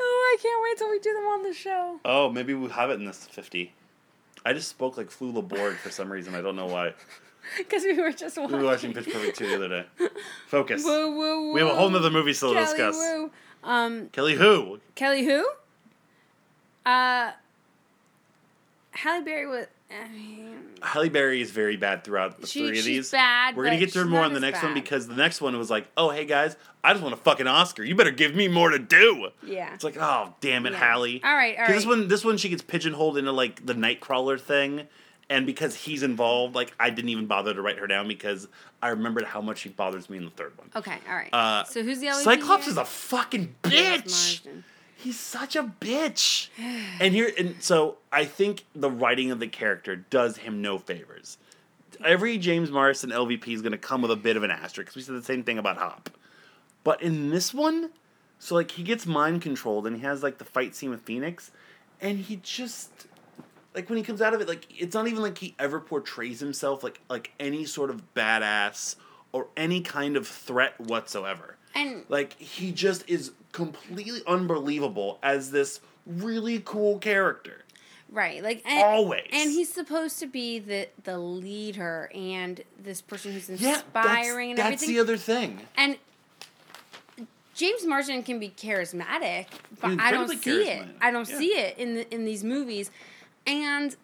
oh, I can't wait till we do them on the show. Oh, maybe we'll have it in this fifty. I just spoke like Flula Borg for some reason. I don't know why. [laughs] Because we were just We watching. were watching Pitch Perfect two the other day. Focus. Woo woo woo. We have a whole nother movie still to discuss. Woo. Um, Kelly who? Kelly who? Uh, Halle Berry was. I mean, Halle Berry is very bad throughout the She- three of she's these. bad, We're gonna get to her more on the next one because the next one was like, oh hey guys, I just want a fucking Oscar. You better give me more to do. yeah. It's like, oh damn it, Yeah. Hallie. All right, all 'Cause This one, this one, she gets pigeonholed into like the Nightcrawler thing, and because he's involved, like I didn't even bother to write her down because I remembered how much she bothers me in the third one. Okay, all right. Uh, so who's the Cyclops is a fucking bitch. He's such a bitch. and here, and so I think the writing of the character does him no favors. Every James Marsden LVP is going to come with a bit of an asterisk. We said the same thing about Hop, but in this one, so like he gets mind controlled and he has like the fight scene with Phoenix, and he just like when he comes out of it, like it's not even like he ever portrays himself like like any sort of badass or any kind of threat whatsoever. And Like he just is completely unbelievable as this really cool character. right, like and, Always. and he's supposed to be the the leader and this person who's yeah, inspiring that's, and that's the other thing. and James Marsden can be charismatic, but I don't see it. I don't yeah. see it in the, in these movies. And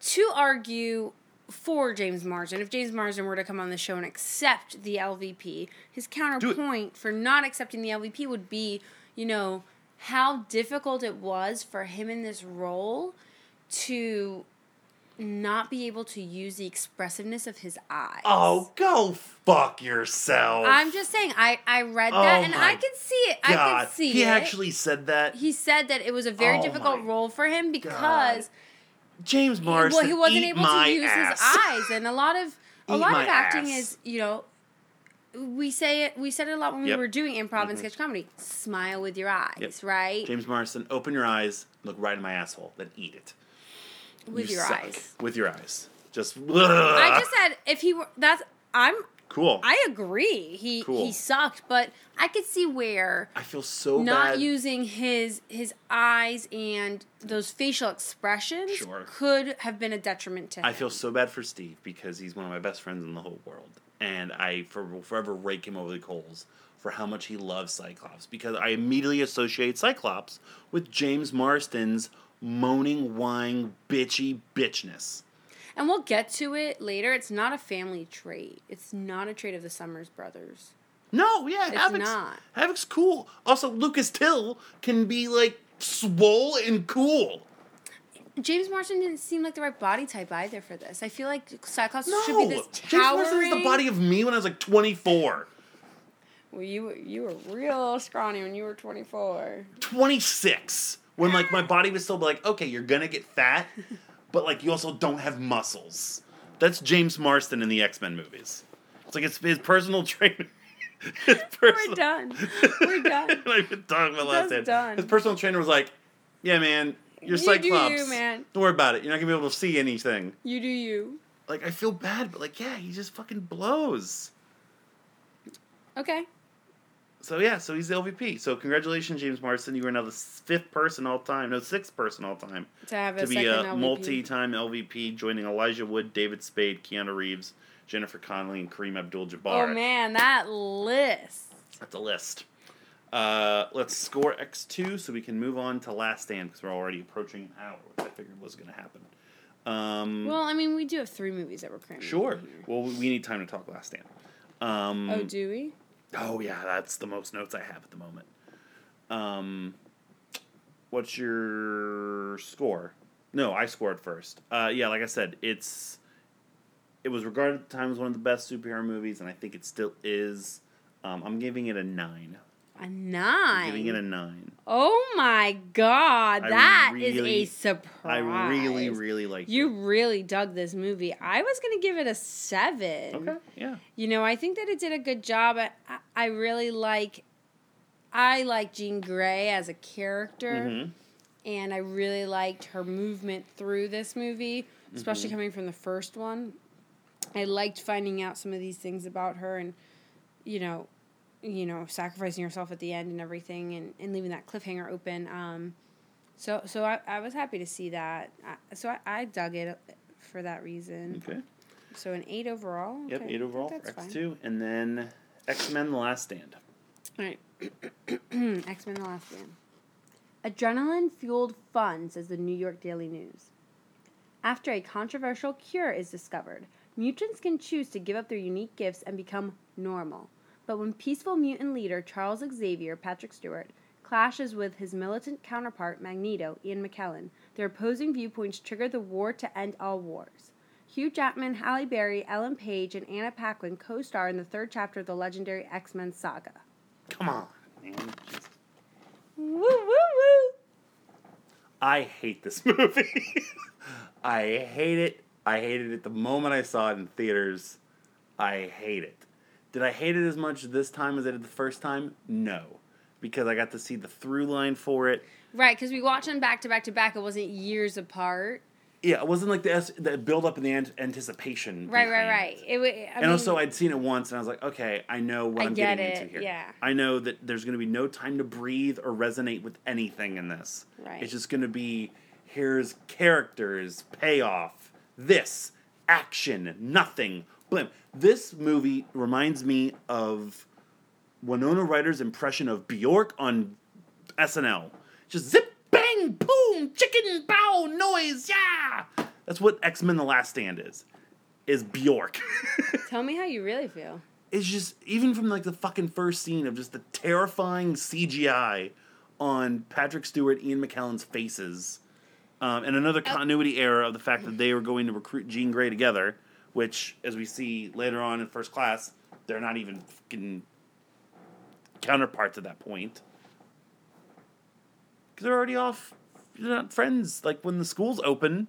to argue for James Marsden, if James Marsden were to come on the show and accept the LVP, his counterpoint for not accepting the LVP would be, you know, how difficult it was for him in this role to not be able to use the expressiveness of his eyes. Oh, go fuck yourself. I'm just saying, I, I read Oh that and I could see it. I God, could see he it. He actually said that. he said that it was a very Oh difficult role for him because James Marsden. well, he wasn't able to use ass. his eyes, and a lot of [laughs] a Eat lot of acting ass. is you know. We say it. We said it a lot when Yep. Mm-hmm. we were doing improv and sketch comedy. Smile with your eyes, Yep. right? James Marsden, open your eyes, look right in my asshole, then eat it. With You your suck. eyes. With your eyes. Just. I just [laughs] said if he were that's I'm cool. I agree. He Cool. he sucked, but I could see where I feel so not bad. using his his eyes and those facial expressions Sure. could have been a detriment to him. I feel so bad for Steve because he's one of my best friends in the whole world. and I for, will forever rake him over the coals for how much he loves Cyclops because I immediately associate Cyclops with James Marsden's moaning, whining, bitchy bitchness. And we'll get to it later. It's not a family trait. It's not a trait of the Summers brothers. No, yeah, It's Havoc's, not. Havoc's cool. Also, Lucas Till can be like swole and cool. James Marsden didn't seem like the right body type either for this. I feel like Cyclops No, should be this towering. James. Marsden is the body of me when I was like twenty four. Well, you you were real scrawny when you were twenty four. 26 when like my body was still like okay you're gonna get fat but like you also don't have muscles that's james marsden in the x-men movies it's like it's his personal trainer [laughs] his We're personal, done. We're [laughs] done. i've been talking about last time done. his personal trainer was like yeah man you're You do cyclops you, man. don't worry about it you're not gonna be able to see anything You do you. like i feel bad but like yeah he just fucking blows Okay. So yeah, so he's the LVP. So congratulations, James Marsden. You are now the fifth person all time, no sixth person all time To have a to be a multi-time LVP, joining Elijah Wood, David Spade, Keanu Reeves, Jennifer Connelly, and Kareem Abdul-Jabbar. Oh man, that list. That's a list. Uh, let's score X two so we can move on to Last Stand because we're already approaching an hour, which I figured was going to happen. Um, Well, I mean, we do have three movies that we're cramming. sure. Well, we need time to talk Last Stand. Um, Oh, do we? Oh yeah, that's the most notes I have at the moment. Um, what's your score? No, I scored first. Uh, yeah, like I said, it's it was regarded at the time as one of the best superhero movies, and I think it still is. Um, I'm giving it a nine. A I'm nine. giving it a nine. Oh my god, I that is really- a surprise. I really, really like You it. really dug this movie. I was gonna give it a seven. Okay, yeah. You know, I think that it did a good job. I, I- really like. I like Jean Grey as a character, Mhm. and I really liked her movement through this movie, especially Mm-hmm. coming from the first one. I liked finding out some of these things about her, and you know, you know, sacrificing yourself at the end and everything, and, and leaving that cliffhanger open. Um, so so I, I was happy to see that. I, so I, I dug it for that reason. Okay. So an eight overall. Yep, eight overall for X fine. two, and then X Men: The Last Stand. All right. [clears throat] X Men The Last Stand. Adrenaline fueled fun, says the New York Daily News. After a controversial cure is discovered, mutants can choose to give up their unique gifts and become normal. But when peaceful mutant leader Charles Xavier, Patrick Stewart, clashes with his militant counterpart Magneto, Ian McKellen, their opposing viewpoints trigger the war to end all wars. Hugh Jackman, Halle Berry, Ellen Page, and Anna Paquin co star in the third chapter of the legendary X Men saga. Come on, man. Woo woo woo! I hate this [laughs] movie. I hate it. I hated it the moment I saw it in theaters. I hate it. Did I hate it as much this time as I did the first time? No. Because I got to see the through line for it. Right, because we watched them back to back to back. It wasn't years apart. Yeah, it wasn't like the, the build up and the an- anticipation. Right, right, right. it. It, wa- I and mean, also, I'd seen it once, and I was like, okay, I know what I am get getting it, into here. yeah. I know that there's going to be no time to breathe or resonate with anything in this. Right. It's just going to be here's characters, payoff, this, action, nothing, blim. This movie reminds me of Winona Ryder's impression of Bjork on SNL. Just zip, bang, boom, chicken bow noise, yeah. That's what X Men: The Last Stand is. Is Bjork. [laughs] tell me how you really feel. it's just even from like the fucking first scene of just the terrifying CGI on Patrick Stewart, Ian McKellen's faces, um, and another continuity error of the fact that they were going to recruit Jean Grey together, which, as we see later on in First Class, they're not even fucking counterparts at that point because they're already off. They're not friends. Like when the schools open,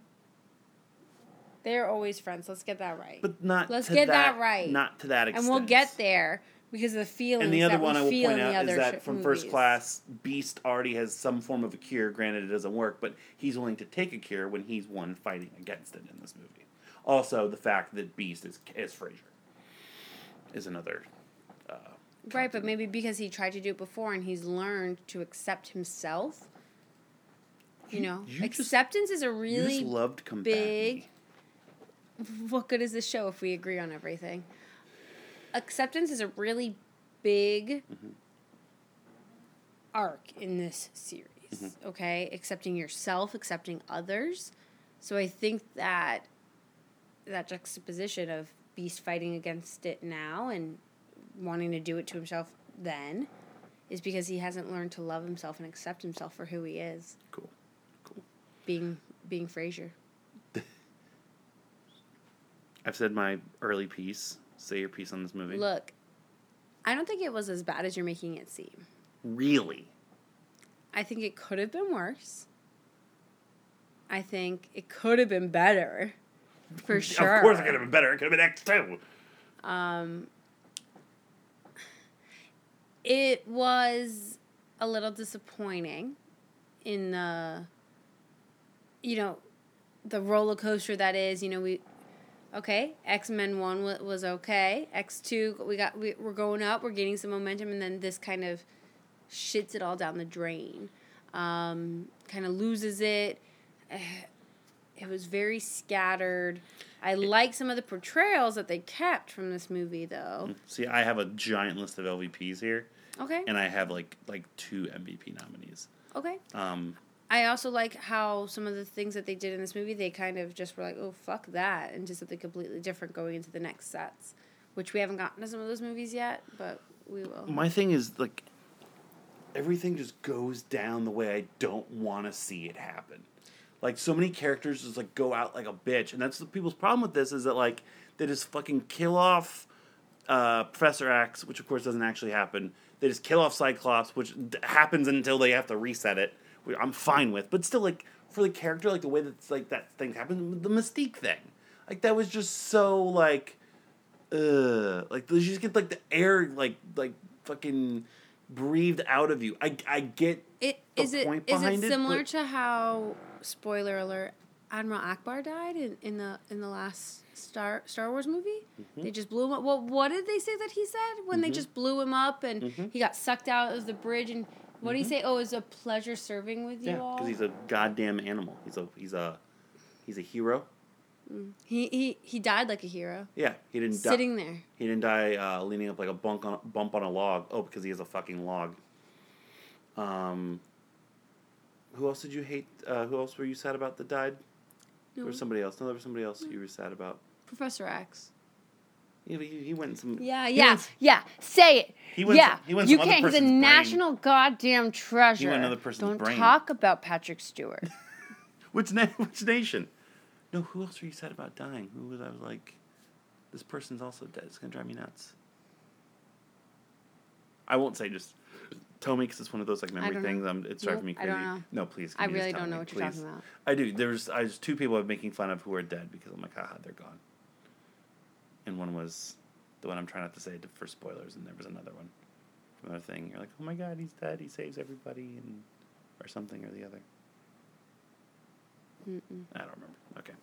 They're always friends. Let's get that right. but not. Let's get that right. Not to that extent. and we'll get there because of the feelings And the other that one I will point out is that from First. Class, Beast already has some form of a cure. Granted, it doesn't work, but he's willing to take a cure when he's one fighting against it in this movie. Also, the fact that Beast is is Frasier is another. Uh, Right, but maybe because he tried to do it before and he's learned to accept himself. You You- know, you just- acceptance is a really just loved big. What good is this show if we agree on everything? acceptance is a really big Mm-hmm. arc in this series. Mm-hmm. Okay, accepting yourself, accepting others. So I think that that juxtaposition of Beast fighting against it now and wanting to do it to himself then is because he hasn't learned to love himself and accept himself for who he is, Cool. Cool. being being Frasier. [laughs] I've said my early piece. Say your piece on this movie. Look, I don't think it was as bad as you're making it seem. Really? I think it could have been worse. I think it could have been better. For sure. Of course, it could have been better. It could have been X two. Um, it was a little disappointing in the, you know, the roller coaster that is. You know, we, okay, X Men One was okay. X Two, we got we, we're going up. We're gaining some momentum, and then this kind of shits it all down the drain. Um, kind of loses it. It was very scattered. I like some of the portrayals that they kept from this movie, though. See, I have a giant list of LVPs here, Okay. and I have like like two MVP nominees. Okay. Um, I also like how some of the things that they did in this movie, they kind of just were like, oh, fuck that, and did something completely different going into the next sets, which we haven't gotten to some of those movies yet, but we will. my thing is like everything just goes down the way I don't want to see it happen. Like so many characters just like go out like a bitch, and that's the people's problem with this is that like they just fucking kill off uh, Professor X, which of course doesn't actually happen. They just kill off Cyclops, which d- happens until they have to reset it. Which I'm fine with, but still like for the character, like the way that's like that thing happened, the Mystique thing, like that was just so like, uh, like you just get like the air like like fucking breathed out of you. I I get It the is it point is it behind it, similar but- to how spoiler alert Admiral Ackbar died in, in the in the last Star Star Wars movie? Mm-hmm. They just blew him up. Well, what did they say that he said when they just blew him up and Mm-hmm. he got sucked out of the bridge and what did he say? Oh, it was a pleasure serving with you yeah, all. because he's a goddamn animal. He's a he's a he's a hero. he he he died like a hero, Yeah, he didn't sitting die. there. He didn't die uh, leaning up like a bunk on bump on a log. Oh, because he has a fucking log. Um. Who else did you hate? Uh, who else were you sad about that died? No. was somebody else. No, there was somebody else you were sad about. Professor X. Yeah, but he, he went in some. Yeah, yeah, went- yeah. Say it. He went yeah, some- he went you can't. He's a brain. national goddamn treasure. He went another person's Don't brain. talk about Patrick Stewart. [laughs] Which na- [laughs] which nation? No, who else were you sad about dying? Who was I was like, this person's also dead. It's gonna drive me nuts. I won't say just tell me because it's one of those like memory things. Um, it's driving Nope, me I crazy. don't know. No, please. I can you just really don't know me, what you're talking about. I do. There's I was two people I'm making fun of who are dead because I'm like, haha, they're gone. And one was the one I'm trying not to say for spoilers, and there was another one, another thing. You're like, oh my god, he's dead. He saves everybody, and or something or the other. Mm-mm. I don't remember. Okay.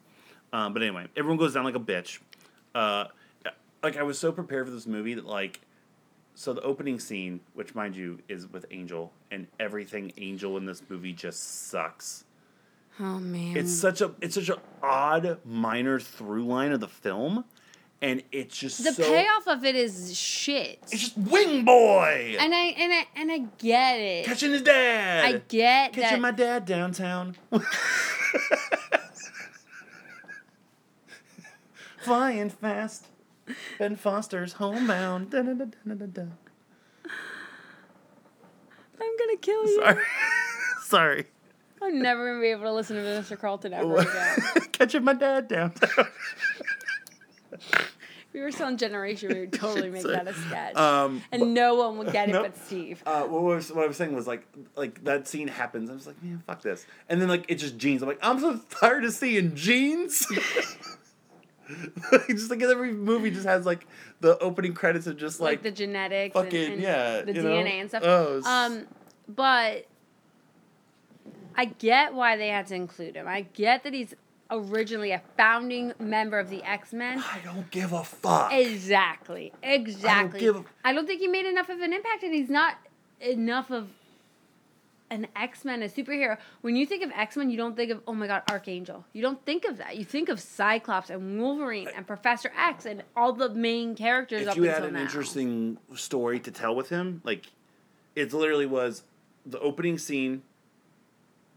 Um, but anyway, everyone goes down like a bitch. Uh, like I was so prepared for this movie that like, so the opening scene, which mind you is with Angel, and everything Angel in this movie just sucks. Oh man. It's such a it's such an odd minor through line of the film, and it's just the so, payoff of it is shit. It's just Wing Boy And I and I and I get it. catching his dad. I get catching that. my dad downtown. [laughs] Flying fast. Ben Foster's homebound. Dun, dun, dun, dun, dun, dun. I'm gonna kill you. Sorry. [laughs] Sorry. I'm never gonna be able to listen to Mr. Carlton ever again. [laughs] Catching my dad downtown. if [laughs] we were still in Generation, we would totally make that a sketch. Um, and no one would get it nope. but Steve. uh, what, I was, what I was saying was like, like that scene happens. I was like, man, fuck this. And then like it's just jeans. I'm like, I'm so tired of seeing jeans. [laughs] just like every movie just has like the opening credits of just like, like, the genetics fucking and, and yeah, the DNA know? and stuff. Oh, Um, but I get why they had to include him. I get that he's originally a founding member of the X Men. I don't give a fuck. Exactly. Exactly. give a- I don't think he made enough of an impact, and he's not enough of an X Men, a superhero. When you think of X Men, you don't think of oh my god, Archangel. You don't think of that. You think of Cyclops and Wolverine and Professor X and all the main characters. if you had an now. interesting story to tell with him, like it literally was the opening scene,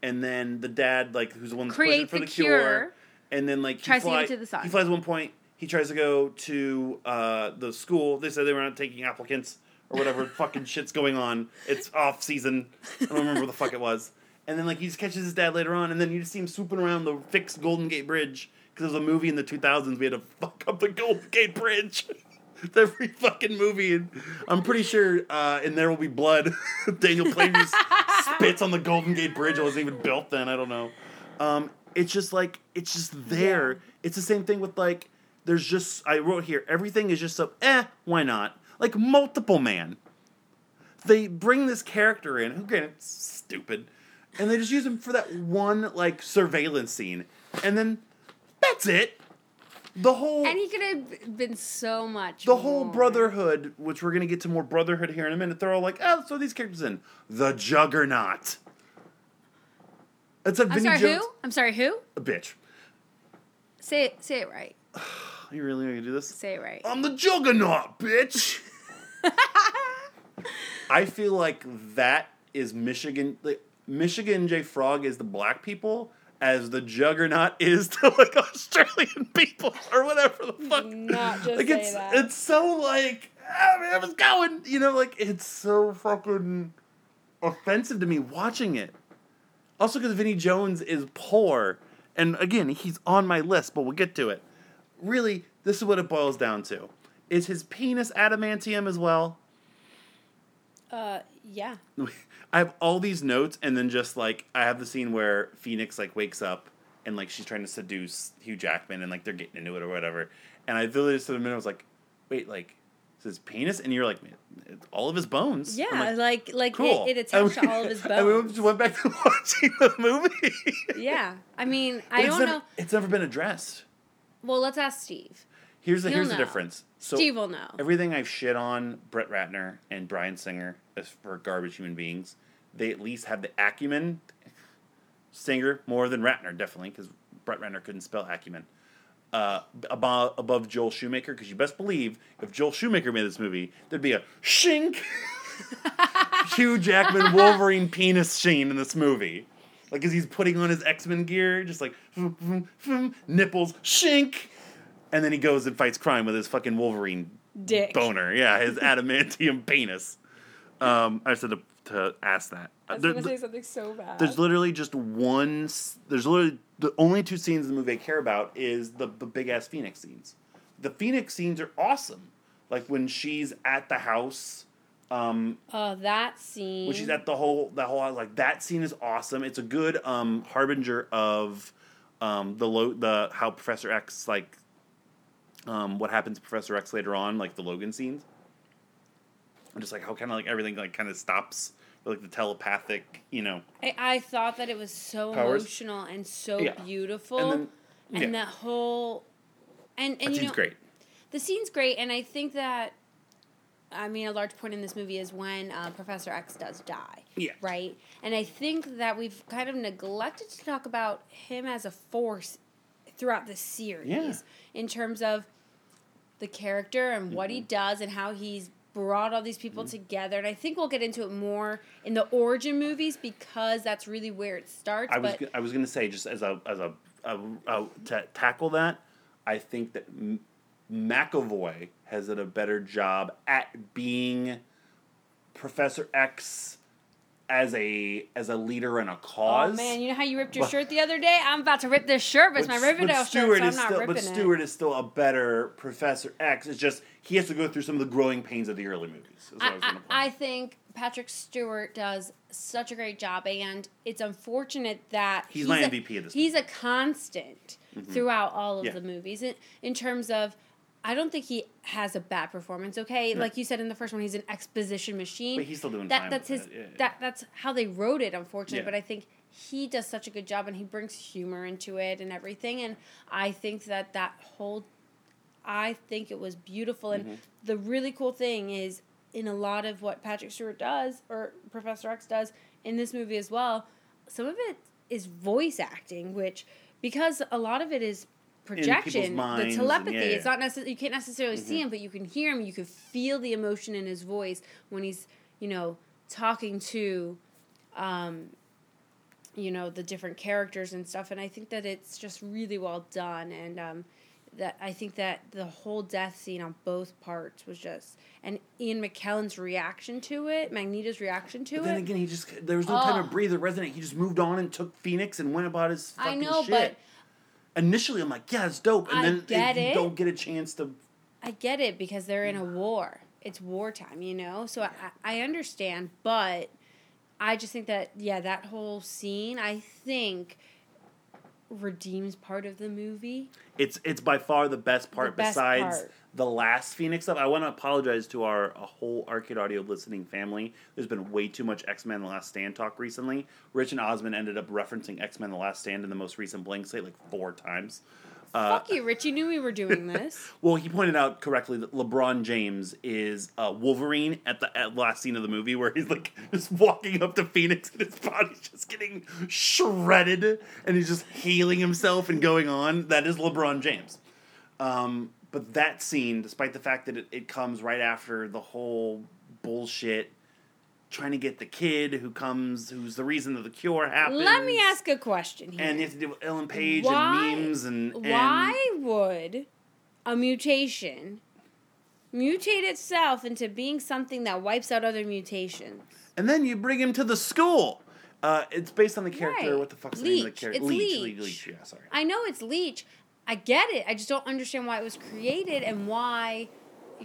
and then the dad, like who's the one that's pushing for the the, cure, cure. and then like he Tries to get to the sun. He flies at one point. He tries to go to uh, the school. They said they were not taking applicants or whatever fucking shit's going on. It's off season. I don't remember what the fuck it was. And then like he just catches his dad later on, and then you just see him swooping around the fixed Golden Gate Bridge because there's a movie in the 2000s we had to fuck up the Golden Gate Bridge. It's [laughs] Every fucking movie, and I'm pretty sure uh, in There Will Be Blood, [laughs] Daniel Plainview spits on the Golden Gate Bridge. It wasn't even built then. I don't know. Um, it's just like it's just there. It's the same thing with like there's just I wrote here everything is just so eh why not like multiple man. They bring this character in who granted it's stupid, and they just use him for that one like surveillance scene, and then that's it. The whole and he could have been so much. the whole brotherhood, which we're gonna get to more brotherhood here in a minute, they're all like, oh, so these characters in the Juggernaut. It's a I'm sorry, Jones. who? I'm sorry, who? A bitch. Say it. Say it right. [sighs] You really gonna do this? Say it right. I'm the Juggernaut, bitch. [laughs] I feel like that is Michigan. Like, Michigan J Frog is the black people, as the Juggernaut [laughs] is to like Australian people or whatever the fuck. Not just like it's that. it's so like ah, man, I was going. You know, like it's so fucking offensive to me watching it. Also, because Vinnie Jones is poor, and again, he's on my list, but we'll get to it. Really, this is what it boils down to: is his penis adamantium as well? Uh, yeah. [laughs] I have all these notes, and then just like I have the scene where Phoenix like wakes up and like she's trying to seduce Hugh Jackman, and like they're getting into it or whatever. And I literally just for a minute I was like, wait, like is his penis? And you're like, it's all of his bones. Yeah, I'm like like, cool. it, it attached we- to all of his [laughs] And we just went back to [laughs] watching the movie. yeah, I mean, I don't never, know. It's never been addressed. Well, let's ask Steve. Here's the He'll here's the difference. So Steve will know. everything I've shit on Brett Ratner and Bryan Singer as for garbage human beings, they at least have the acumen. Singer more than Ratner, definitely, because Brett Ratner couldn't spell acumen. Uh, above above Joel Schumacher, because you best believe if Joel Schumacher made this movie, there'd be a shink, [laughs] Hugh Jackman Wolverine penis scene in this movie, like as he's putting on his X Men gear, just like nipples shink, and then he goes and fights crime with his fucking Wolverine Dick. boner. Yeah, his [laughs] adamantium penis. Um, I said to, to ask that. I was There- gonna say something so bad. there's literally just one. There's literally the only two scenes in the movie I care about is the the big ass Phoenix scenes. The Phoenix scenes are awesome. Like when she's at the house, um, Oh, that scene. when she's at the whole the whole like that scene is awesome. It's a good um harbinger of um the lo- the how Professor X like um what happens to Professor X later on like the Logan scenes. And just like how kind of like everything like kind of stops like the telepathic you know I, I thought that it was so Powers? emotional and so Yeah. beautiful, and and, yeah that whole, and and that you scene's know, great. the scene's great, and I think that, I mean, a large point in this movie is when uh, Professor X does die. Yeah. Right, and I think that we've kind of neglected to talk about him as a force throughout the series Yeah. in terms of the character and what Mm-hmm. he does and how he's brought all these people together and i think we'll get into it more in the origin movies because that's really where it starts I was I was gonna say just as a as a, a, a to tackle that, I think that M- McAvoy has done a better job at being Professor X as a as a leader in a oh, cause. oh man you know how you ripped your But- shirt the other day i'm about to rip this shirt but it's my riverdale shirt so i'm is not still, ripping but Stewart is still a better Professor X. It's just he has to go through some of the growing pains of the early movies. I, I, was I, I think Patrick Stewart does such a great job, and it's unfortunate that He's my a- MVP of this He's a constant mm-hmm. throughout all of Yeah. the movies in, in terms of. I don't think he has a bad performance. Okay, like you said in the first one, he's an exposition machine. But he's still doing that. That's his. that, yeah, yeah. That that's how they wrote it. Unfortunately, Yeah. but I think he does such a good job, and he brings humor into it and everything. And I think that that whole I think it was beautiful. And Mm-hmm. the really cool thing is in a lot of what Patrick Stewart does or Professor X does in this movie as well, some of it is voice acting, which because a lot of it is projection, minds the telepathy. yeah, It's not necessarily you can't necessarily see him, but you can hear him. You can feel the emotion in his voice when he's you know talking to, um, you know the different characters and stuff. And I think that it's just really well done. And um, that I think that the whole death scene on both parts was just and Ian McKellen's reaction to it, Magneto's reaction to But it. then again, he just there was no time Oh. to breathe or resonate. He just moved on and took Phoenix and went about his I know, shit. but Initially, I'm like, yeah, it's dope, and I then get you it. don't get a chance to. I get it because they're in a war. It's wartime, you know? So I, I understand, but I just think that, yeah, that whole scene, I think, redeems part of the movie. It's it's by far the best part best besides part. the last Phoenix stuff. I want to apologize to our a whole Arcade Audio listening family. There's been way too much X Men: The Last Stand talk recently. Rich and Osmond ended up referencing X Men: The Last Stand in the most recent Blank Slate like four times. Uh, Fuck you, Rich. You knew we were doing this. [laughs] Well, he pointed out correctly that LeBron James is uh, Wolverine at the at last scene of the movie, where he's like just walking up to Phoenix and his body's just getting shredded, and he's just healing himself and going on. That is LeBron James. Um, but that scene, despite the fact that it, it comes right after the whole bullshit, trying to get the kid who comes, who's the reason that the cure happens. Let me ask a question here. And you have to deal with Ellen Page Why- and memes and, and Why would a mutation mutate itself into being something that wipes out other mutations? And then you bring him to the school. Uh, it's based on the character. Right. What the fuck's the name of the character? It's Leech, Leech. Leech. Yeah, sorry. I know it's Leech. I get it. I just don't understand why it was created and why.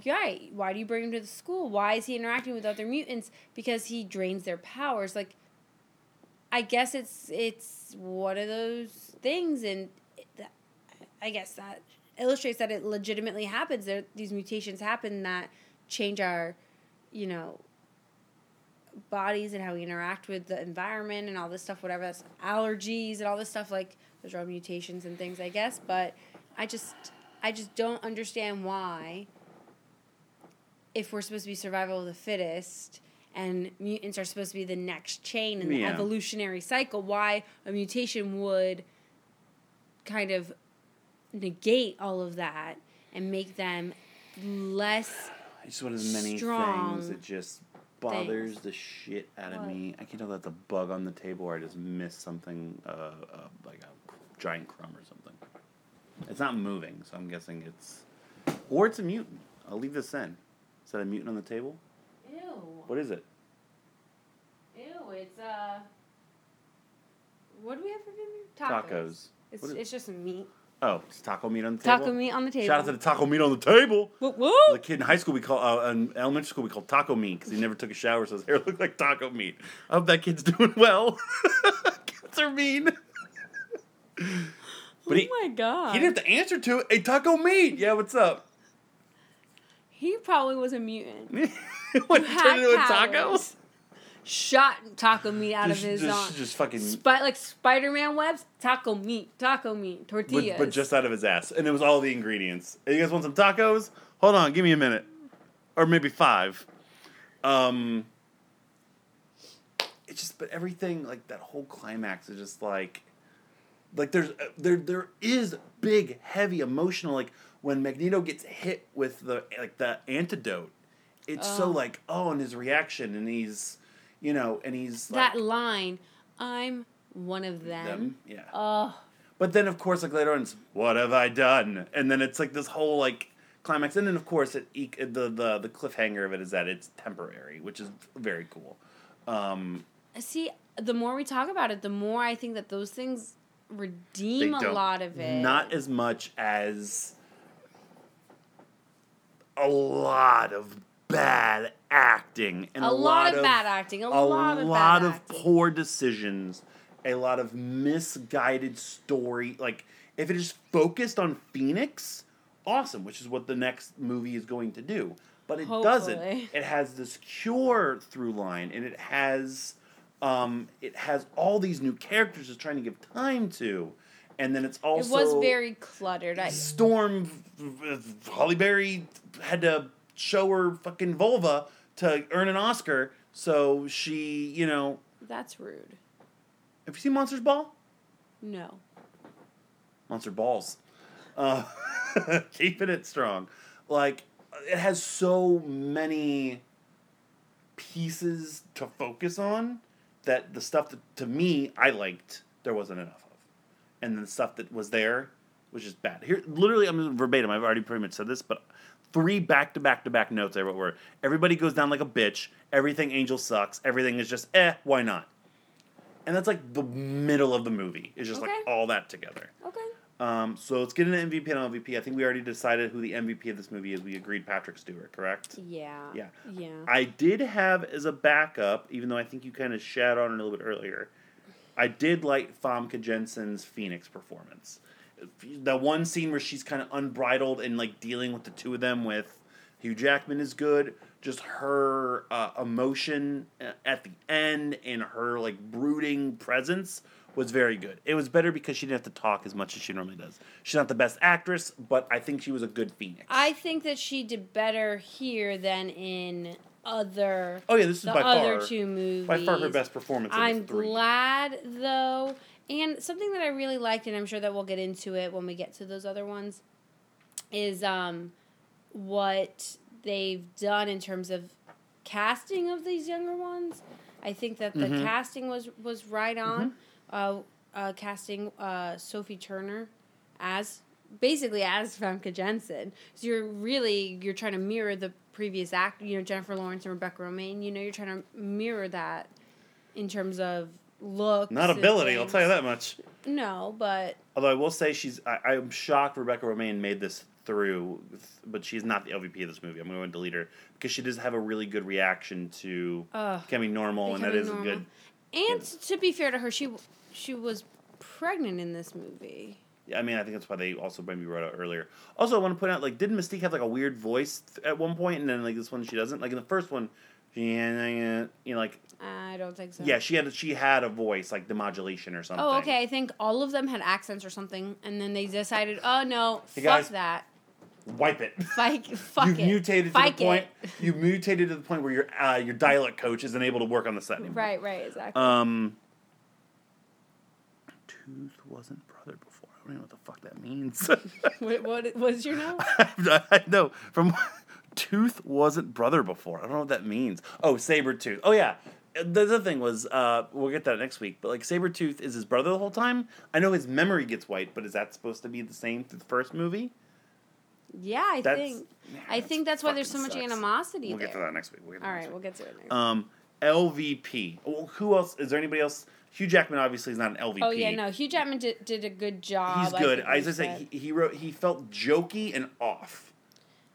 Right. Why do you bring him to the school? Why is he interacting with other mutants? Because he drains their powers. Like, I guess it's it's one of those things, and that, I guess that illustrates that it legitimately happens. There, these mutations happen that change our, you know, bodies and how we interact with the environment and all this stuff, whatever that's allergies and all this stuff, like those are all mutations and things, I guess. But I just I just don't understand why if we're supposed to be survival of the fittest and mutants are supposed to be the next chain in the Yeah. evolutionary cycle, why a mutation would kind of negate all of that and make them less [sighs] It's one of the many Strong things that just bothers things. the shit out of What? me. I can't tell if that's a bug on the table, or I just missed something, uh, uh, like a giant crumb or something. It's not moving, so I'm guessing it's, or it's a mutant. I'll leave this in. That a mutant on the table? Ew. What is it? Ew, it's uh. What do we have for dinner? Tacos. It's, What is- it's just meat. Oh, it's taco meat on the table. Taco meat on the table. Shout out to the taco meat on the table. Woo woo! The kid in high school we call uh, in elementary school we call taco meat because he never took a shower, so his hair [laughs] looked like taco meat. I hope that kid's [laughs] doing well. [laughs] Kids are mean. But he, oh my god. he didn't have to answer to it. Hey, taco meat. Yeah, what's up? He probably was a mutant. [laughs] what, Who turn into a taco? powers. Shot taco meat out Just, of his just, arm. just fucking, Spi- like Spider Man webs, taco meat, taco meat, but, tortillas. but just out of his ass, and it was all the ingredients. Hey, you guys want some tacos? Hold on, give me a minute, or maybe five. Um, it's just, but everything like that whole climax is just like, like there's uh, there there is big heavy emotional like when Magneto gets hit with the like the antidote. It's so Oh. like oh, and his reaction, and he's, you know, and he's that like, line, I'm one of them. them, yeah. Oh, But then, of course, like later on, it's what have I done? And then it's like this whole like climax, and then of course, it the the the cliffhanger of it is that it's temporary, which is very cool. Um, see, the more we talk about it, the more I think that those things redeem a lot of it. not as much as a lot of bad acting and a, a, lot, of bad acting. A, a lot of lot of acting. poor decisions, a lot of misguided story. Like if it is focused on Phoenix, awesome, which is what the next movie is going to do. But it doesn't. It has this cure through line, and it has, um, it has all these new characters it's trying to give time to, and then it's all It also was very cluttered. I, Storm, Halle Berry had to show her fucking vulva to earn an Oscar. So she, you know, That's rude. have you seen Monsters Ball? No. Monster Balls. Uh, [laughs] keeping it strong. Like, it has so many pieces to focus on that the stuff that, to me, I liked, there wasn't enough. And the stuff that was there was just bad. Here, literally, I'm verbatim, I've already pretty much said this, but three back to back to back notes I wrote were everybody goes down like a bitch, everything Angel sucks, everything is just eh, why not? And that's like the middle of the movie. It's just like all that together. Okay. Um, so let's get into MVP and LVP. I think we already decided who the MVP of this movie is. We agreed Patrick Stewart, correct? Yeah. Yeah. Yeah. I did have as a backup, even though I think you kind of shat on it a little bit earlier. I did like Famke Janssen's Phoenix performance. The one scene where she's kind of unbridled and like dealing with the two of them with Hugh Jackman is good. Just her uh, emotion uh, at the end and her like brooding presence was very good. It was better because she didn't have to talk as much as she normally does. She's not the best actress, but I think she was a good Phoenix. I think that she did better here than in other oh yeah, this is the by other far two movies. by far her best performance. I'm glad though, and something that I really liked, and I'm sure that we'll get into it when we get to those other ones, is um, what they've done in terms of casting of these younger ones. I think that the Mhm. casting was was right on. Mm-hmm. Uh, uh, casting uh, Sophie Turner as basically as Famke Janssen. So you're really you're trying to mirror the previous act. You know Jennifer Lawrence and Rebecca Romijn. You know you're trying to mirror that in terms of looks. Not ability, I'll tell you that much. No, but Although I will say she's, I, I'm shocked Rebecca Romijn made this through, but she's not the LVP of this movie. I'm going to delete her because she does have a really good reaction to uh, becoming normal, and that is normal. good. And to be fair to her, she she was pregnant in this movie. I mean, I think that's why they also maybe wrote out earlier. Also, I want to point out, like, didn't Mystique have like a weird voice th- at one point, and then like this one she doesn't? Like in the first one, she, you know, like I don't think so. yeah, she had she had a voice like the modulation or something. Oh, okay. I think all of them had accents or something, and then they decided, oh no, Hey, fuck guys. that. Wipe it. [laughs] Fuck, fuck You've it. mutated to Fuck the point. You mutated to the point where your uh, your dialect coach isn't able to work on the set anymore. Right, right, exactly. Um, Tooth wasn't. I don't know what the fuck that means. [laughs] what, what was your [laughs] note? I know from [laughs] Tooth wasn't brother before. I don't know what that means. Oh, saber tooth. Oh yeah. The other thing was, uh, we'll get that next week. But like saber tooth is his brother the whole time. I know his memory gets wiped, but is that supposed to be the same through the first movie? Yeah, I That's- think. yeah, I think that's why there's so much sucks. animosity We'll there. get to that next week. We'll get to All that right, next we'll get to it next. Um, LVP. Well, who else? Is there anybody else? Hugh Jackman obviously is not an LVP. oh yeah, no, Hugh Jackman did, did a good job. He's good. As I we say, said. he, he wrote. He felt jokey and off.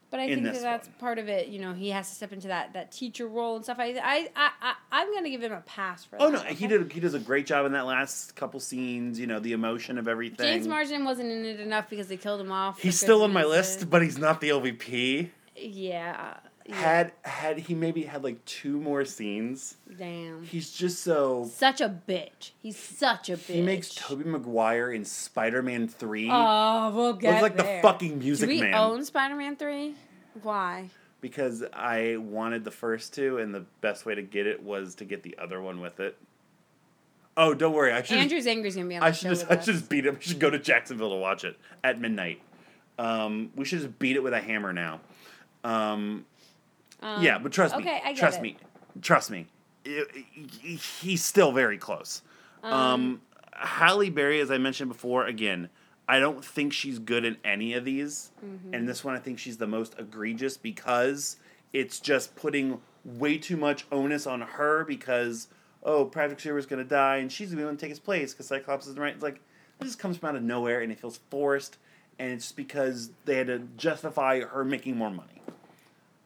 But I in think that that's one. part of it. You know, he has to step into that that teacher role and stuff. I I I, I I'm gonna give him a pass for oh, that. Oh no, he did. He does a great job in that last couple scenes. You know, the emotion of everything. James Marsden wasn't in it enough because they killed him off. He's still on my list, but he's not the LVP. Yeah. Yeah. Had had he maybe had like two more scenes, Damn. he's just so. Such a bitch. He's such a bitch. He makes Tobey Maguire in Spider Man Three Oh, we'll get look like there. the fucking Do Music we Man own Spider-Man three? Why? because I wanted the first two, and the best way to get it was to get the other one with it. Oh, don't worry, I should. Andrew Zanger's gonna be on the I show should just I us. should just beat him. We should go to Jacksonville to watch it at midnight. Um, we should just beat it with a hammer now. Um, Um, yeah, but trust okay, me. I get trust it. me. Trust me. He's still very close. Um, Halle Berry, as I mentioned before, again, I don't think she's good in any of these. Mm-hmm. And this one, I think she's the most egregious because it's just putting way too much onus on her because, oh, Patrick Stewart's going to die and she's going to be able to take his place because Cyclops isn't right. It's like, it just comes from out of nowhere and it feels forced. And it's just because they had to justify her making more money.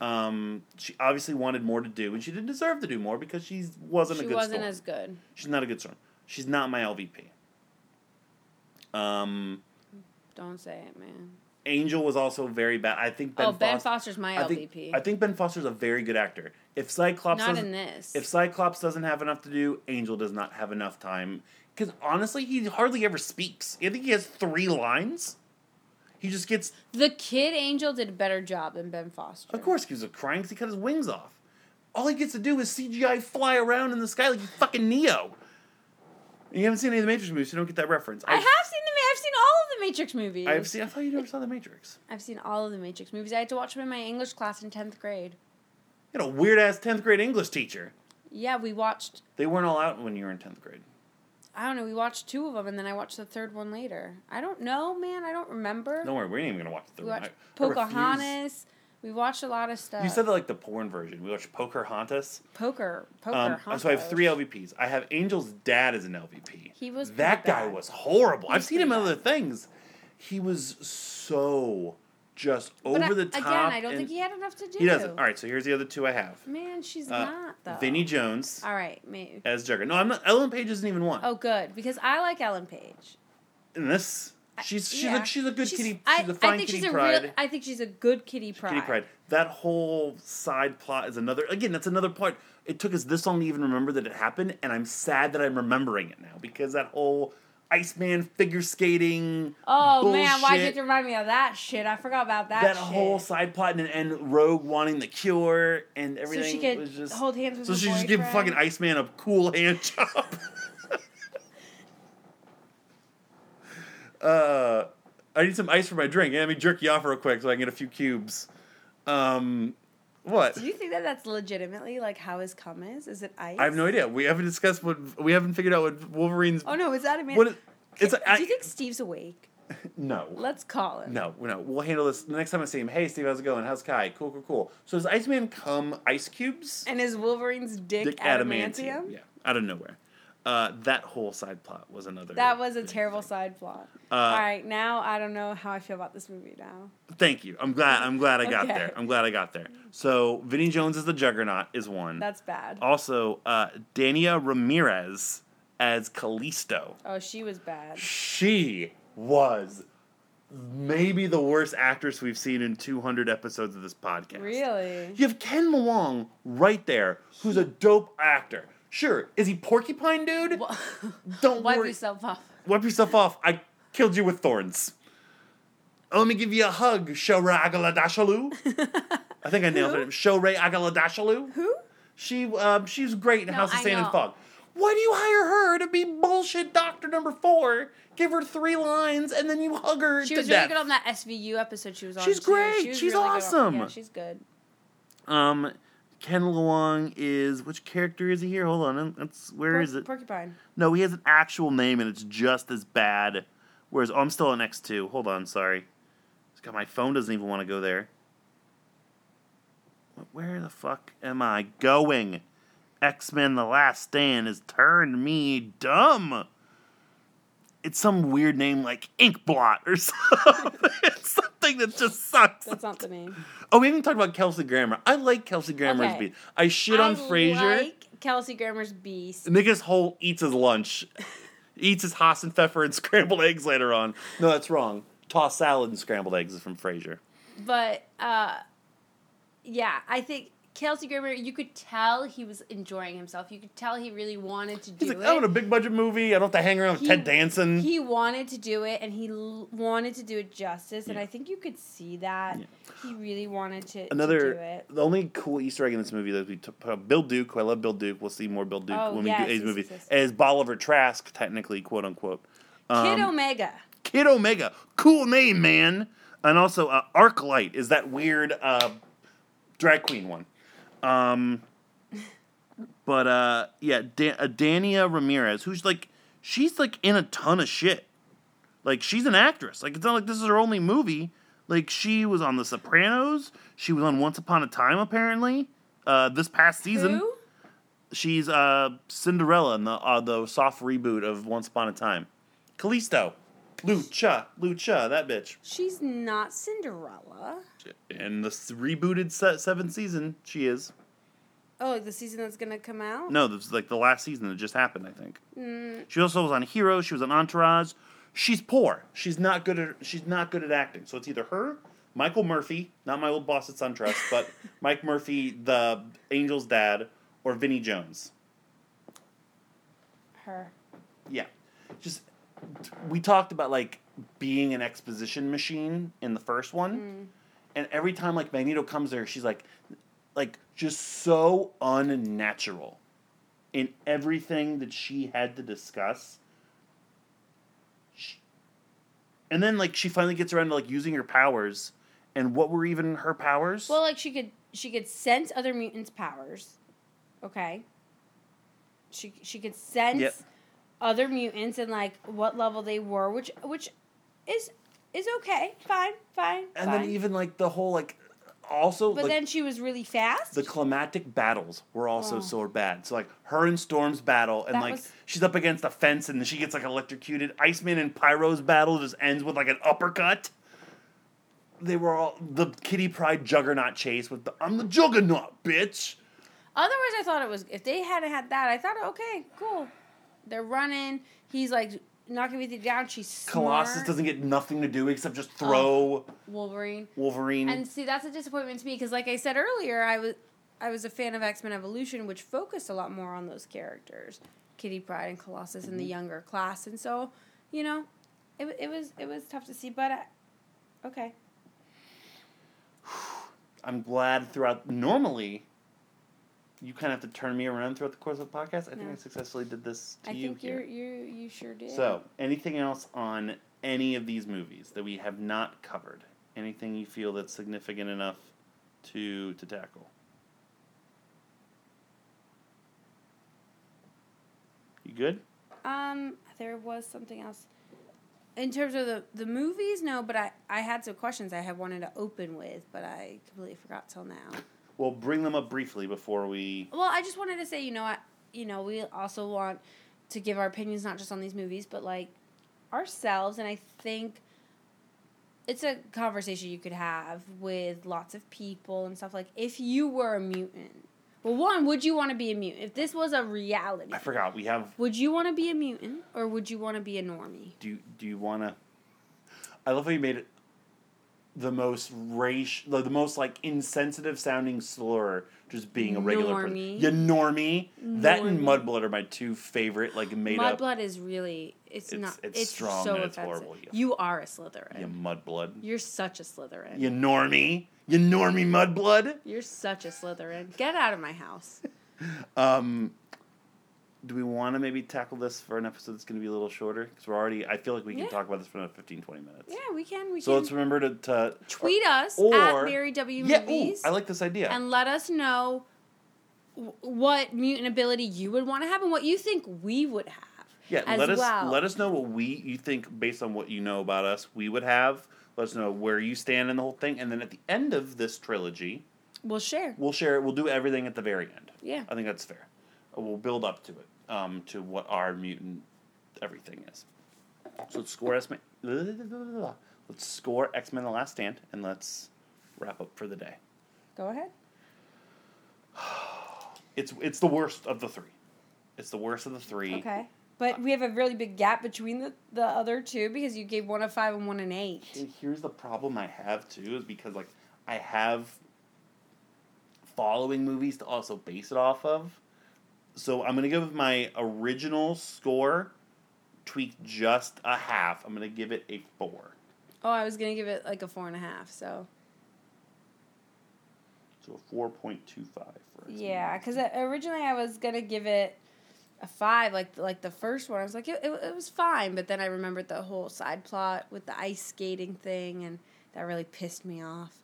Um, she obviously wanted more to do, and she didn't deserve to do more because she wasn't She a good She wasn't storm. as good. She's not a good storm. She's not my LVP. Um, Don't say it, man. Angel was also very bad. I think Ben oh, Ben Foster. Foster's my I LVP. think, I think Ben Foster's a very good actor. If Cyclops doesn't, in this. if Cyclops doesn't have enough to do, Angel does not have enough time. Because honestly, he hardly ever speaks. I think he has three lines. He just gets. the Kid Angel did a better job than Ben Foster. Of course, he was crying because he cut his wings off. all he gets to do is CGI fly around in the sky like fucking Neo. You haven't seen any of the Matrix movies, so you don't get that reference. I have seen the. I've seen all of the Matrix movies. I've seen. I thought you never saw the Matrix. I've seen all of the Matrix movies. I had to watch them in my English class in tenth grade. You had a weird ass tenth grade English teacher. Yeah, we watched. They weren't all out when you were in tenth grade. I don't know. We watched two of them, and then I watched the third one later. I don't know, man. I don't remember. Don't worry, we ain't even gonna watch the we third watched one. Pocahontas. We watched a lot of stuff. You said that like the porn version. We watched Pocahontas. poker. Poker. Um, so I have three LVPs. I have Angel's dad as an LVP. He was that guy bad. was horrible. He I've seen him in other things. He was so just But I- over the top. Again, I don't think he had enough to do. He doesn't. All right, so here's the other two I have. Man, she's Uh, not though. Vinnie Jones All right, maybe. as Juggernaut. No, I'm not. Ellen Page isn't even one. Oh, good because I like Ellen Page. In this, she's she's Yeah. a she's a good She's- kitty. I, She's a I fine think kitty she's a pride. real. I think she's a good kitty pryde. Kitty Pryde. That whole side plot is another. Again, that's another part. It took us this long to even remember that it happened, and I'm sad that I'm remembering it now because that whole Iceman figure skating. Oh man, why did you bullshit, remind me of that shit? I forgot about that. That shit. whole side plot and, and Rogue wanting the cure and everything. So she could was just. hold hands with so she just give fucking Iceman a cool hand job. uh, I need some ice for my drink. Yeah, let me jerk you off real quick so I can get a few cubes. Um, what? Do you think that that's legitimately like how his cum is? Is it ice? I have no idea. We haven't discussed what we haven't figured out what Wolverine's. Oh no, is that a man? What? It, it's Do I, you think Steve's awake? [laughs] no. Let's call him. No, no, we'll handle this the next time I see him. Hey, Steve, how's it going? How's Kai? Cool, cool, cool. So does Iceman come ice cubes? And is Wolverine's dick, Dick adamantium? Yeah, out of nowhere. Uh, that whole side plot was another. That was a thing. terrible side plot. Uh, All right, now I don't know how I feel about this movie now. Thank you. I'm glad. I'm glad I got Okay. there. I'm glad I got there. So Vinnie Jones as the Juggernaut is one. That's bad. also, uh, Dania Ramirez as Callisto. Oh, she was bad. She was maybe the worst actress we've seen in 200 episodes of this podcast. Really? You have Ken Leung right there, who's a dope actor. Sure, is he Porcupine Dude? [laughs] Don't Wipe worry. yourself off. Wipe yourself off. I killed you with thorns. Oh, let me give you a hug, Shora Agaladashalu. I think I nailed Who? it. Shore Agaladashalu. Who? She, um, she's great in No, House of I Sand and. Fog. Why do you hire her to be bullshit doctor number four? Give her three lines and then you hug her She was death. really good on that SVU episode she was on. She's too. great. She She's really good on- awesome. yeah, she's good. Um, Ken Leung is which character is he here? Hold on, that's where Por- is it? Porcupine. No, he has an actual name and it's just as bad. Whereas oh, I'm still on X two. Hold on, sorry. God, my phone doesn't even want to go there. Where the fuck am I going? X Men: The Last Stand has turned me dumb. It's some weird name like Inkblot or [laughs] something. it's something that just sucks. That's not the name. Oh, we haven't talked about Kelsey Grammer. I like Kelsey Grammer's Okay. beat. I shit on Frasier. I Frasier. like Kelsey Grammer's Beast. Nicholas Hoult eats his lunch, eats his Hassenpfeffer and [laughs] scrambled eggs later on. No, that's wrong. Tossed salad and scrambled eggs is from Frasier. But uh yeah, I think Kelsey Grammer, you could tell he was enjoying himself. You could tell he really wanted to do He's like, it. I'm in a big budget movie. I don't have to hang around with He- Ted Danson. He wanted to do it, and he l- wanted to do it justice, and Yeah. I think you could see that Yeah. he really wanted to, to do Another, it. the only cool Easter egg in this movie that we took, uh, Bill Duke, who I love Bill Duke. We'll see more Bill Duke Oh, when we do A's yes, movies. yes, As Bolivar Trask, technically, quote unquote. Kid Um, Omega. Kid Omega, cool name, man. And also, uh, Arclight is that weird uh, drag queen one. Um, but uh, yeah, uh, Dania Ramirez, who's like, she's like in a ton of shit. Like she's an actress. Like it's not like this is her only movie. Like she was on The Sopranos. She was on Once Upon a Time apparently. Uh, this past season, Who? she's uh Cinderella in the uh, the soft reboot of Once Upon a Time. Callisto, Lucha, Lucha, that bitch. She's not Cinderella. In the rebooted se- seventh season, she is. Oh, like the season that's gonna come out. No, this is like the last season that just happened. I think. Mm, She also was on Heroes. She was on Entourage. She's poor. She's not good at. She's not good at acting. So it's either her, Michael Murphy, not my old boss at SunTrust, [laughs] but Mike Murphy, the Angel's dad, or Vinnie Jones. her. Yeah, just we talked about like being an exposition machine in the first one, Mm. and every time like Magneto comes there, she's like, like just so unnatural in everything that she had to discuss. Sh- And then like she finally gets around to like using her powers, and what were even her powers? Well, like she could she could sense other mutants' powers. Okay. She she could sense Yep. Other mutants and like what level they were, which which is is okay, fine, fine, and fine. then even like the whole like also but like then she was really fast. the climatic battles were also Oh. so bad. So like her and Storm's battle, and That like was- she's up against a fence, and she gets like electrocuted. Iceman and Pyro's battle just ends with like an uppercut. They were all the Kitty Pryde Juggernaut chase with the I'm the Juggernaut, bitch. Otherwise, I thought it was if they hadn't had that, I thought okay, cool. They're running. He's like knocking everything down. She's smart. Colossus doesn't get nothing to do except just throw Wolverine. Wolverine. And see, that's a disappointment to me because, like I said earlier, I was I was a fan of X Men Evolution, which focused a lot more on those characters, Kitty Pryde and Colossus, in the mm-hmm. younger class, and so you know, it it was it was tough to see, but I, okay, [sighs] I'm glad throughout. Normally, you kind of have to turn me around throughout the course of the podcast. I think I successfully did this to I you think here. you're you you sure did. So, anything else on any of these movies that we have not covered? Anything you feel that's significant enough to to tackle? You good? Um, there was something else. In terms of the, the movies, no, but I, I had some questions I had wanted to open with, but I completely forgot till now. We'll bring them up briefly before we. Well, I just wanted to say, you know, I, you know, we also want to give our opinions not just on these movies, but like ourselves, and I think it's a conversation you could have with lots of people and stuff. Like, if you were a mutant, well, one, would you want to be a mutant? If this was a reality, I forgot. We have. would you want to be a mutant or would you want to be a normie? Do you, do you want to? I love how you made it the most race, the, the most like insensitive sounding slur, just being a regular person. Normie. You normie. That and Mudblood are my two favorite, like made up. Mudblood is really it's, It's- not it's it's, strong so and it's horrible, yeah. You are a Slytherin. You mudblood. You're such a Slytherin. You normie. You normie mudblood. You're such a Slytherin. Get out of my house. Um, do we want to maybe tackle this for an episode that's going to be a little shorter? Because we're already, I feel like we can Yeah. talk about this for another 15, 20 minutes. Yeah, we can. We So can let's remember to, to tweet us or- at Mary W yeah, ooh, I like this idea. and let us know what mutant ability you would want to have and what you think we would have. yeah, let us well. let us know what we you think based on what you know about us we would have. Let us know where you stand in the whole thing, and then at the end of this trilogy, We'll share. we'll share. We'll do everything at the very end. Yeah. I think that's fair. We'll build up to it, um, to what our mutant everything is. So let's score X Men. [laughs] Let's score X Men: The Last Stand, and let's wrap up for the day. Go ahead. [sighs] It's it's the worst of the three. It's the worst of the three. Okay. But we have a really big gap between the, the other two because you gave one a five and one an eight. And here's the problem I have too is because like I have following movies to also base it off of. So I'm gonna give my original score tweaked just a half. I'm gonna give it a four. Oh, I was gonna give it like a four and a half. So So a four point two five for yeah, because originally I was gonna give it a five, like like the first one. I was like, it, it, it was fine, but then I remembered the whole side plot with the ice skating thing, and that really pissed me off.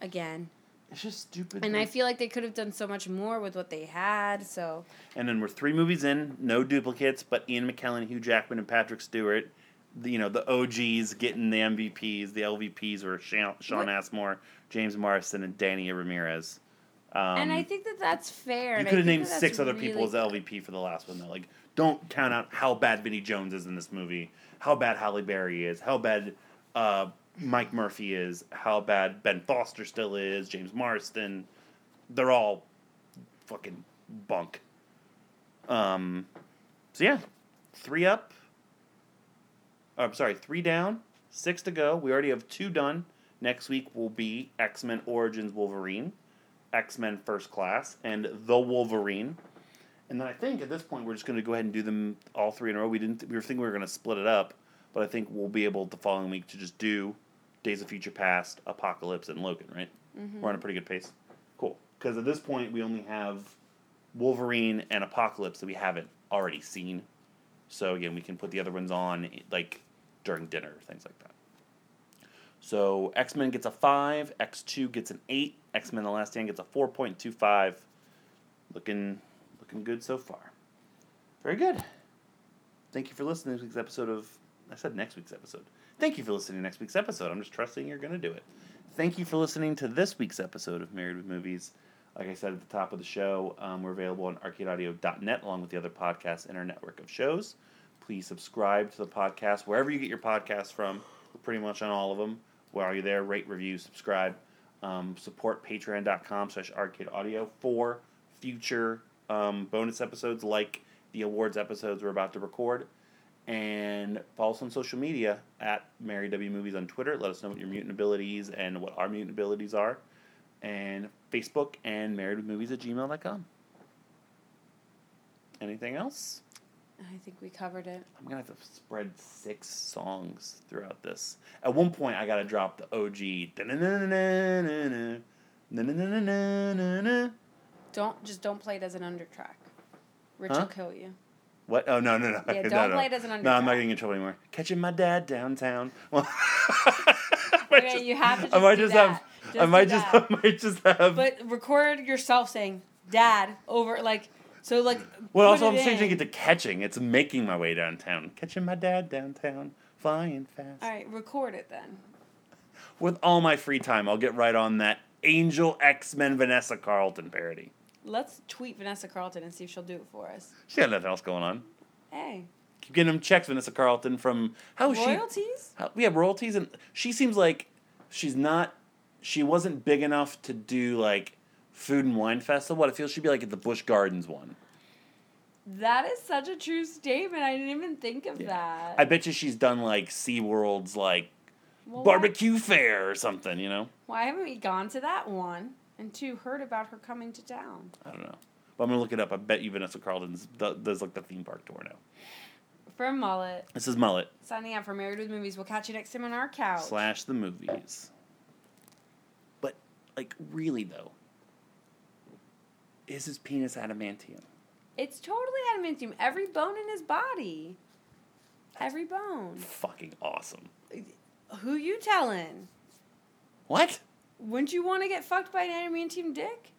Again, It's just stupid. and I feel like they could have done so much more with what they had. So And then we're three movies in, no duplicates, but Ian McKellen, Hugh Jackman, and Patrick Stewart. The, you know, the OGs getting the MVPs. The LVPs were Shawn, Shawn What- Ashmore, James Marsden, and Dania Ramirez. Um, and I think that that's fair. you could have named that six other people as LVP for the last one, though. Like, don't count out how bad Vinnie Jones is in this movie, how bad Halle Berry is, how bad uh, Mike Murphy is, how bad Ben Foster still is, James Marsden. They're all fucking bunk. Um, so yeah, three up. Oh, I'm sorry, three down, six to go. We already have two done. Next week will be X Men Origins Wolverine, X Men First Class, and The Wolverine. And then I think at this point we're just going to go ahead and do them all three in a row. We didn't. We were thinking we were going to split it up, but I think we'll be able the following week to just do Days of Future Past, Apocalypse, and Logan. Right? Mm-hmm. We're on a pretty good pace. Cool. because at this point we only have Wolverine and Apocalypse that we haven't already seen. So again, we can put the other ones on like during dinner, things like that. So X Men gets a five, X two gets an eight, X Men: The Last Stand gets a four point two five. Looking, looking good so far. Very good. Thank you for listening to this week's episode of. I said next week's episode. Thank you for listening to next week's episode. I'm just trusting you're going to do it. Thank you for listening to this week's episode of Married with Movies. Like I said at the top of the show, um, we're available on arcadeaudio.net along with the other podcasts in our network of shows. Please subscribe to the podcast wherever you get your podcasts from. We're pretty much on all of them. While you're there, rate, review, subscribe. Um, support patreon.com slash arcade audio for future um, bonus episodes like the awards episodes we're about to record. And follow us on social media at Mary W Movies on Twitter. Let us know what your mutant abilities and what our mutant abilities are. And Facebook and married with movies at gmail.com. Anything else? I think we covered it. I'm gonna have to spread six songs throughout this. At one point, I gotta drop the OG. Don't just don't play it as an undertrack. Rich Huh? will kill you. What? Oh no no no! Yeah, [laughs] no, don't no. play it as an No, I'm not getting in trouble anymore. Catching my dad downtown. [laughs] Well, Okay, you have to I might just that. have. I might just. I might [laughs] just have. But record yourself saying "Dad" over like so like. well, also I'm changing it to catching. It's making my way downtown. Catching my dad downtown, flying fast. All right, record it then. With all my free time, I'll get right on that Angel X Men Vanessa Carlton parody. Let's tweet Vanessa Carlton and see if she'll do it for us. She got nothing else going on. Hey, Keep getting them checks, Vanessa Carlton, from how is she? royalties. How, we have royalties, and she seems like she's not. She wasn't big enough to do like food and wine festival. What I feel she'd be like at the Busch Gardens one. That is such a true statement. I didn't even think of that. I bet you she's done like SeaWorld's like Well, why- barbecue fair or something. You know, Why haven't we gone to that one and two heard about her coming to town? I don't know. But I'm gonna look it up. I bet you Vanessa Carlton's do- does like the theme park tour now. From Mullet, This is Mullet signing out for Married with Movies. We'll catch you next time on our couch. slash the movies. But like really though, is his penis adamantium? It's totally adamantium. Every bone in his body. Every bone. Fucking awesome. Who you telling? What? Wouldn't you want to get fucked by an adamantium dick?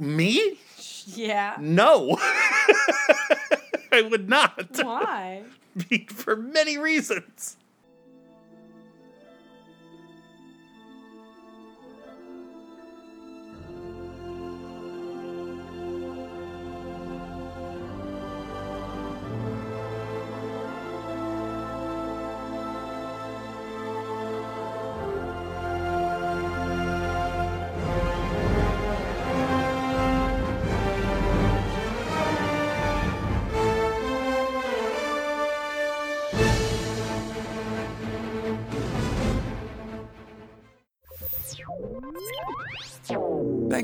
Me? Yeah. No. [laughs] I would not. Why? [laughs] For many reasons.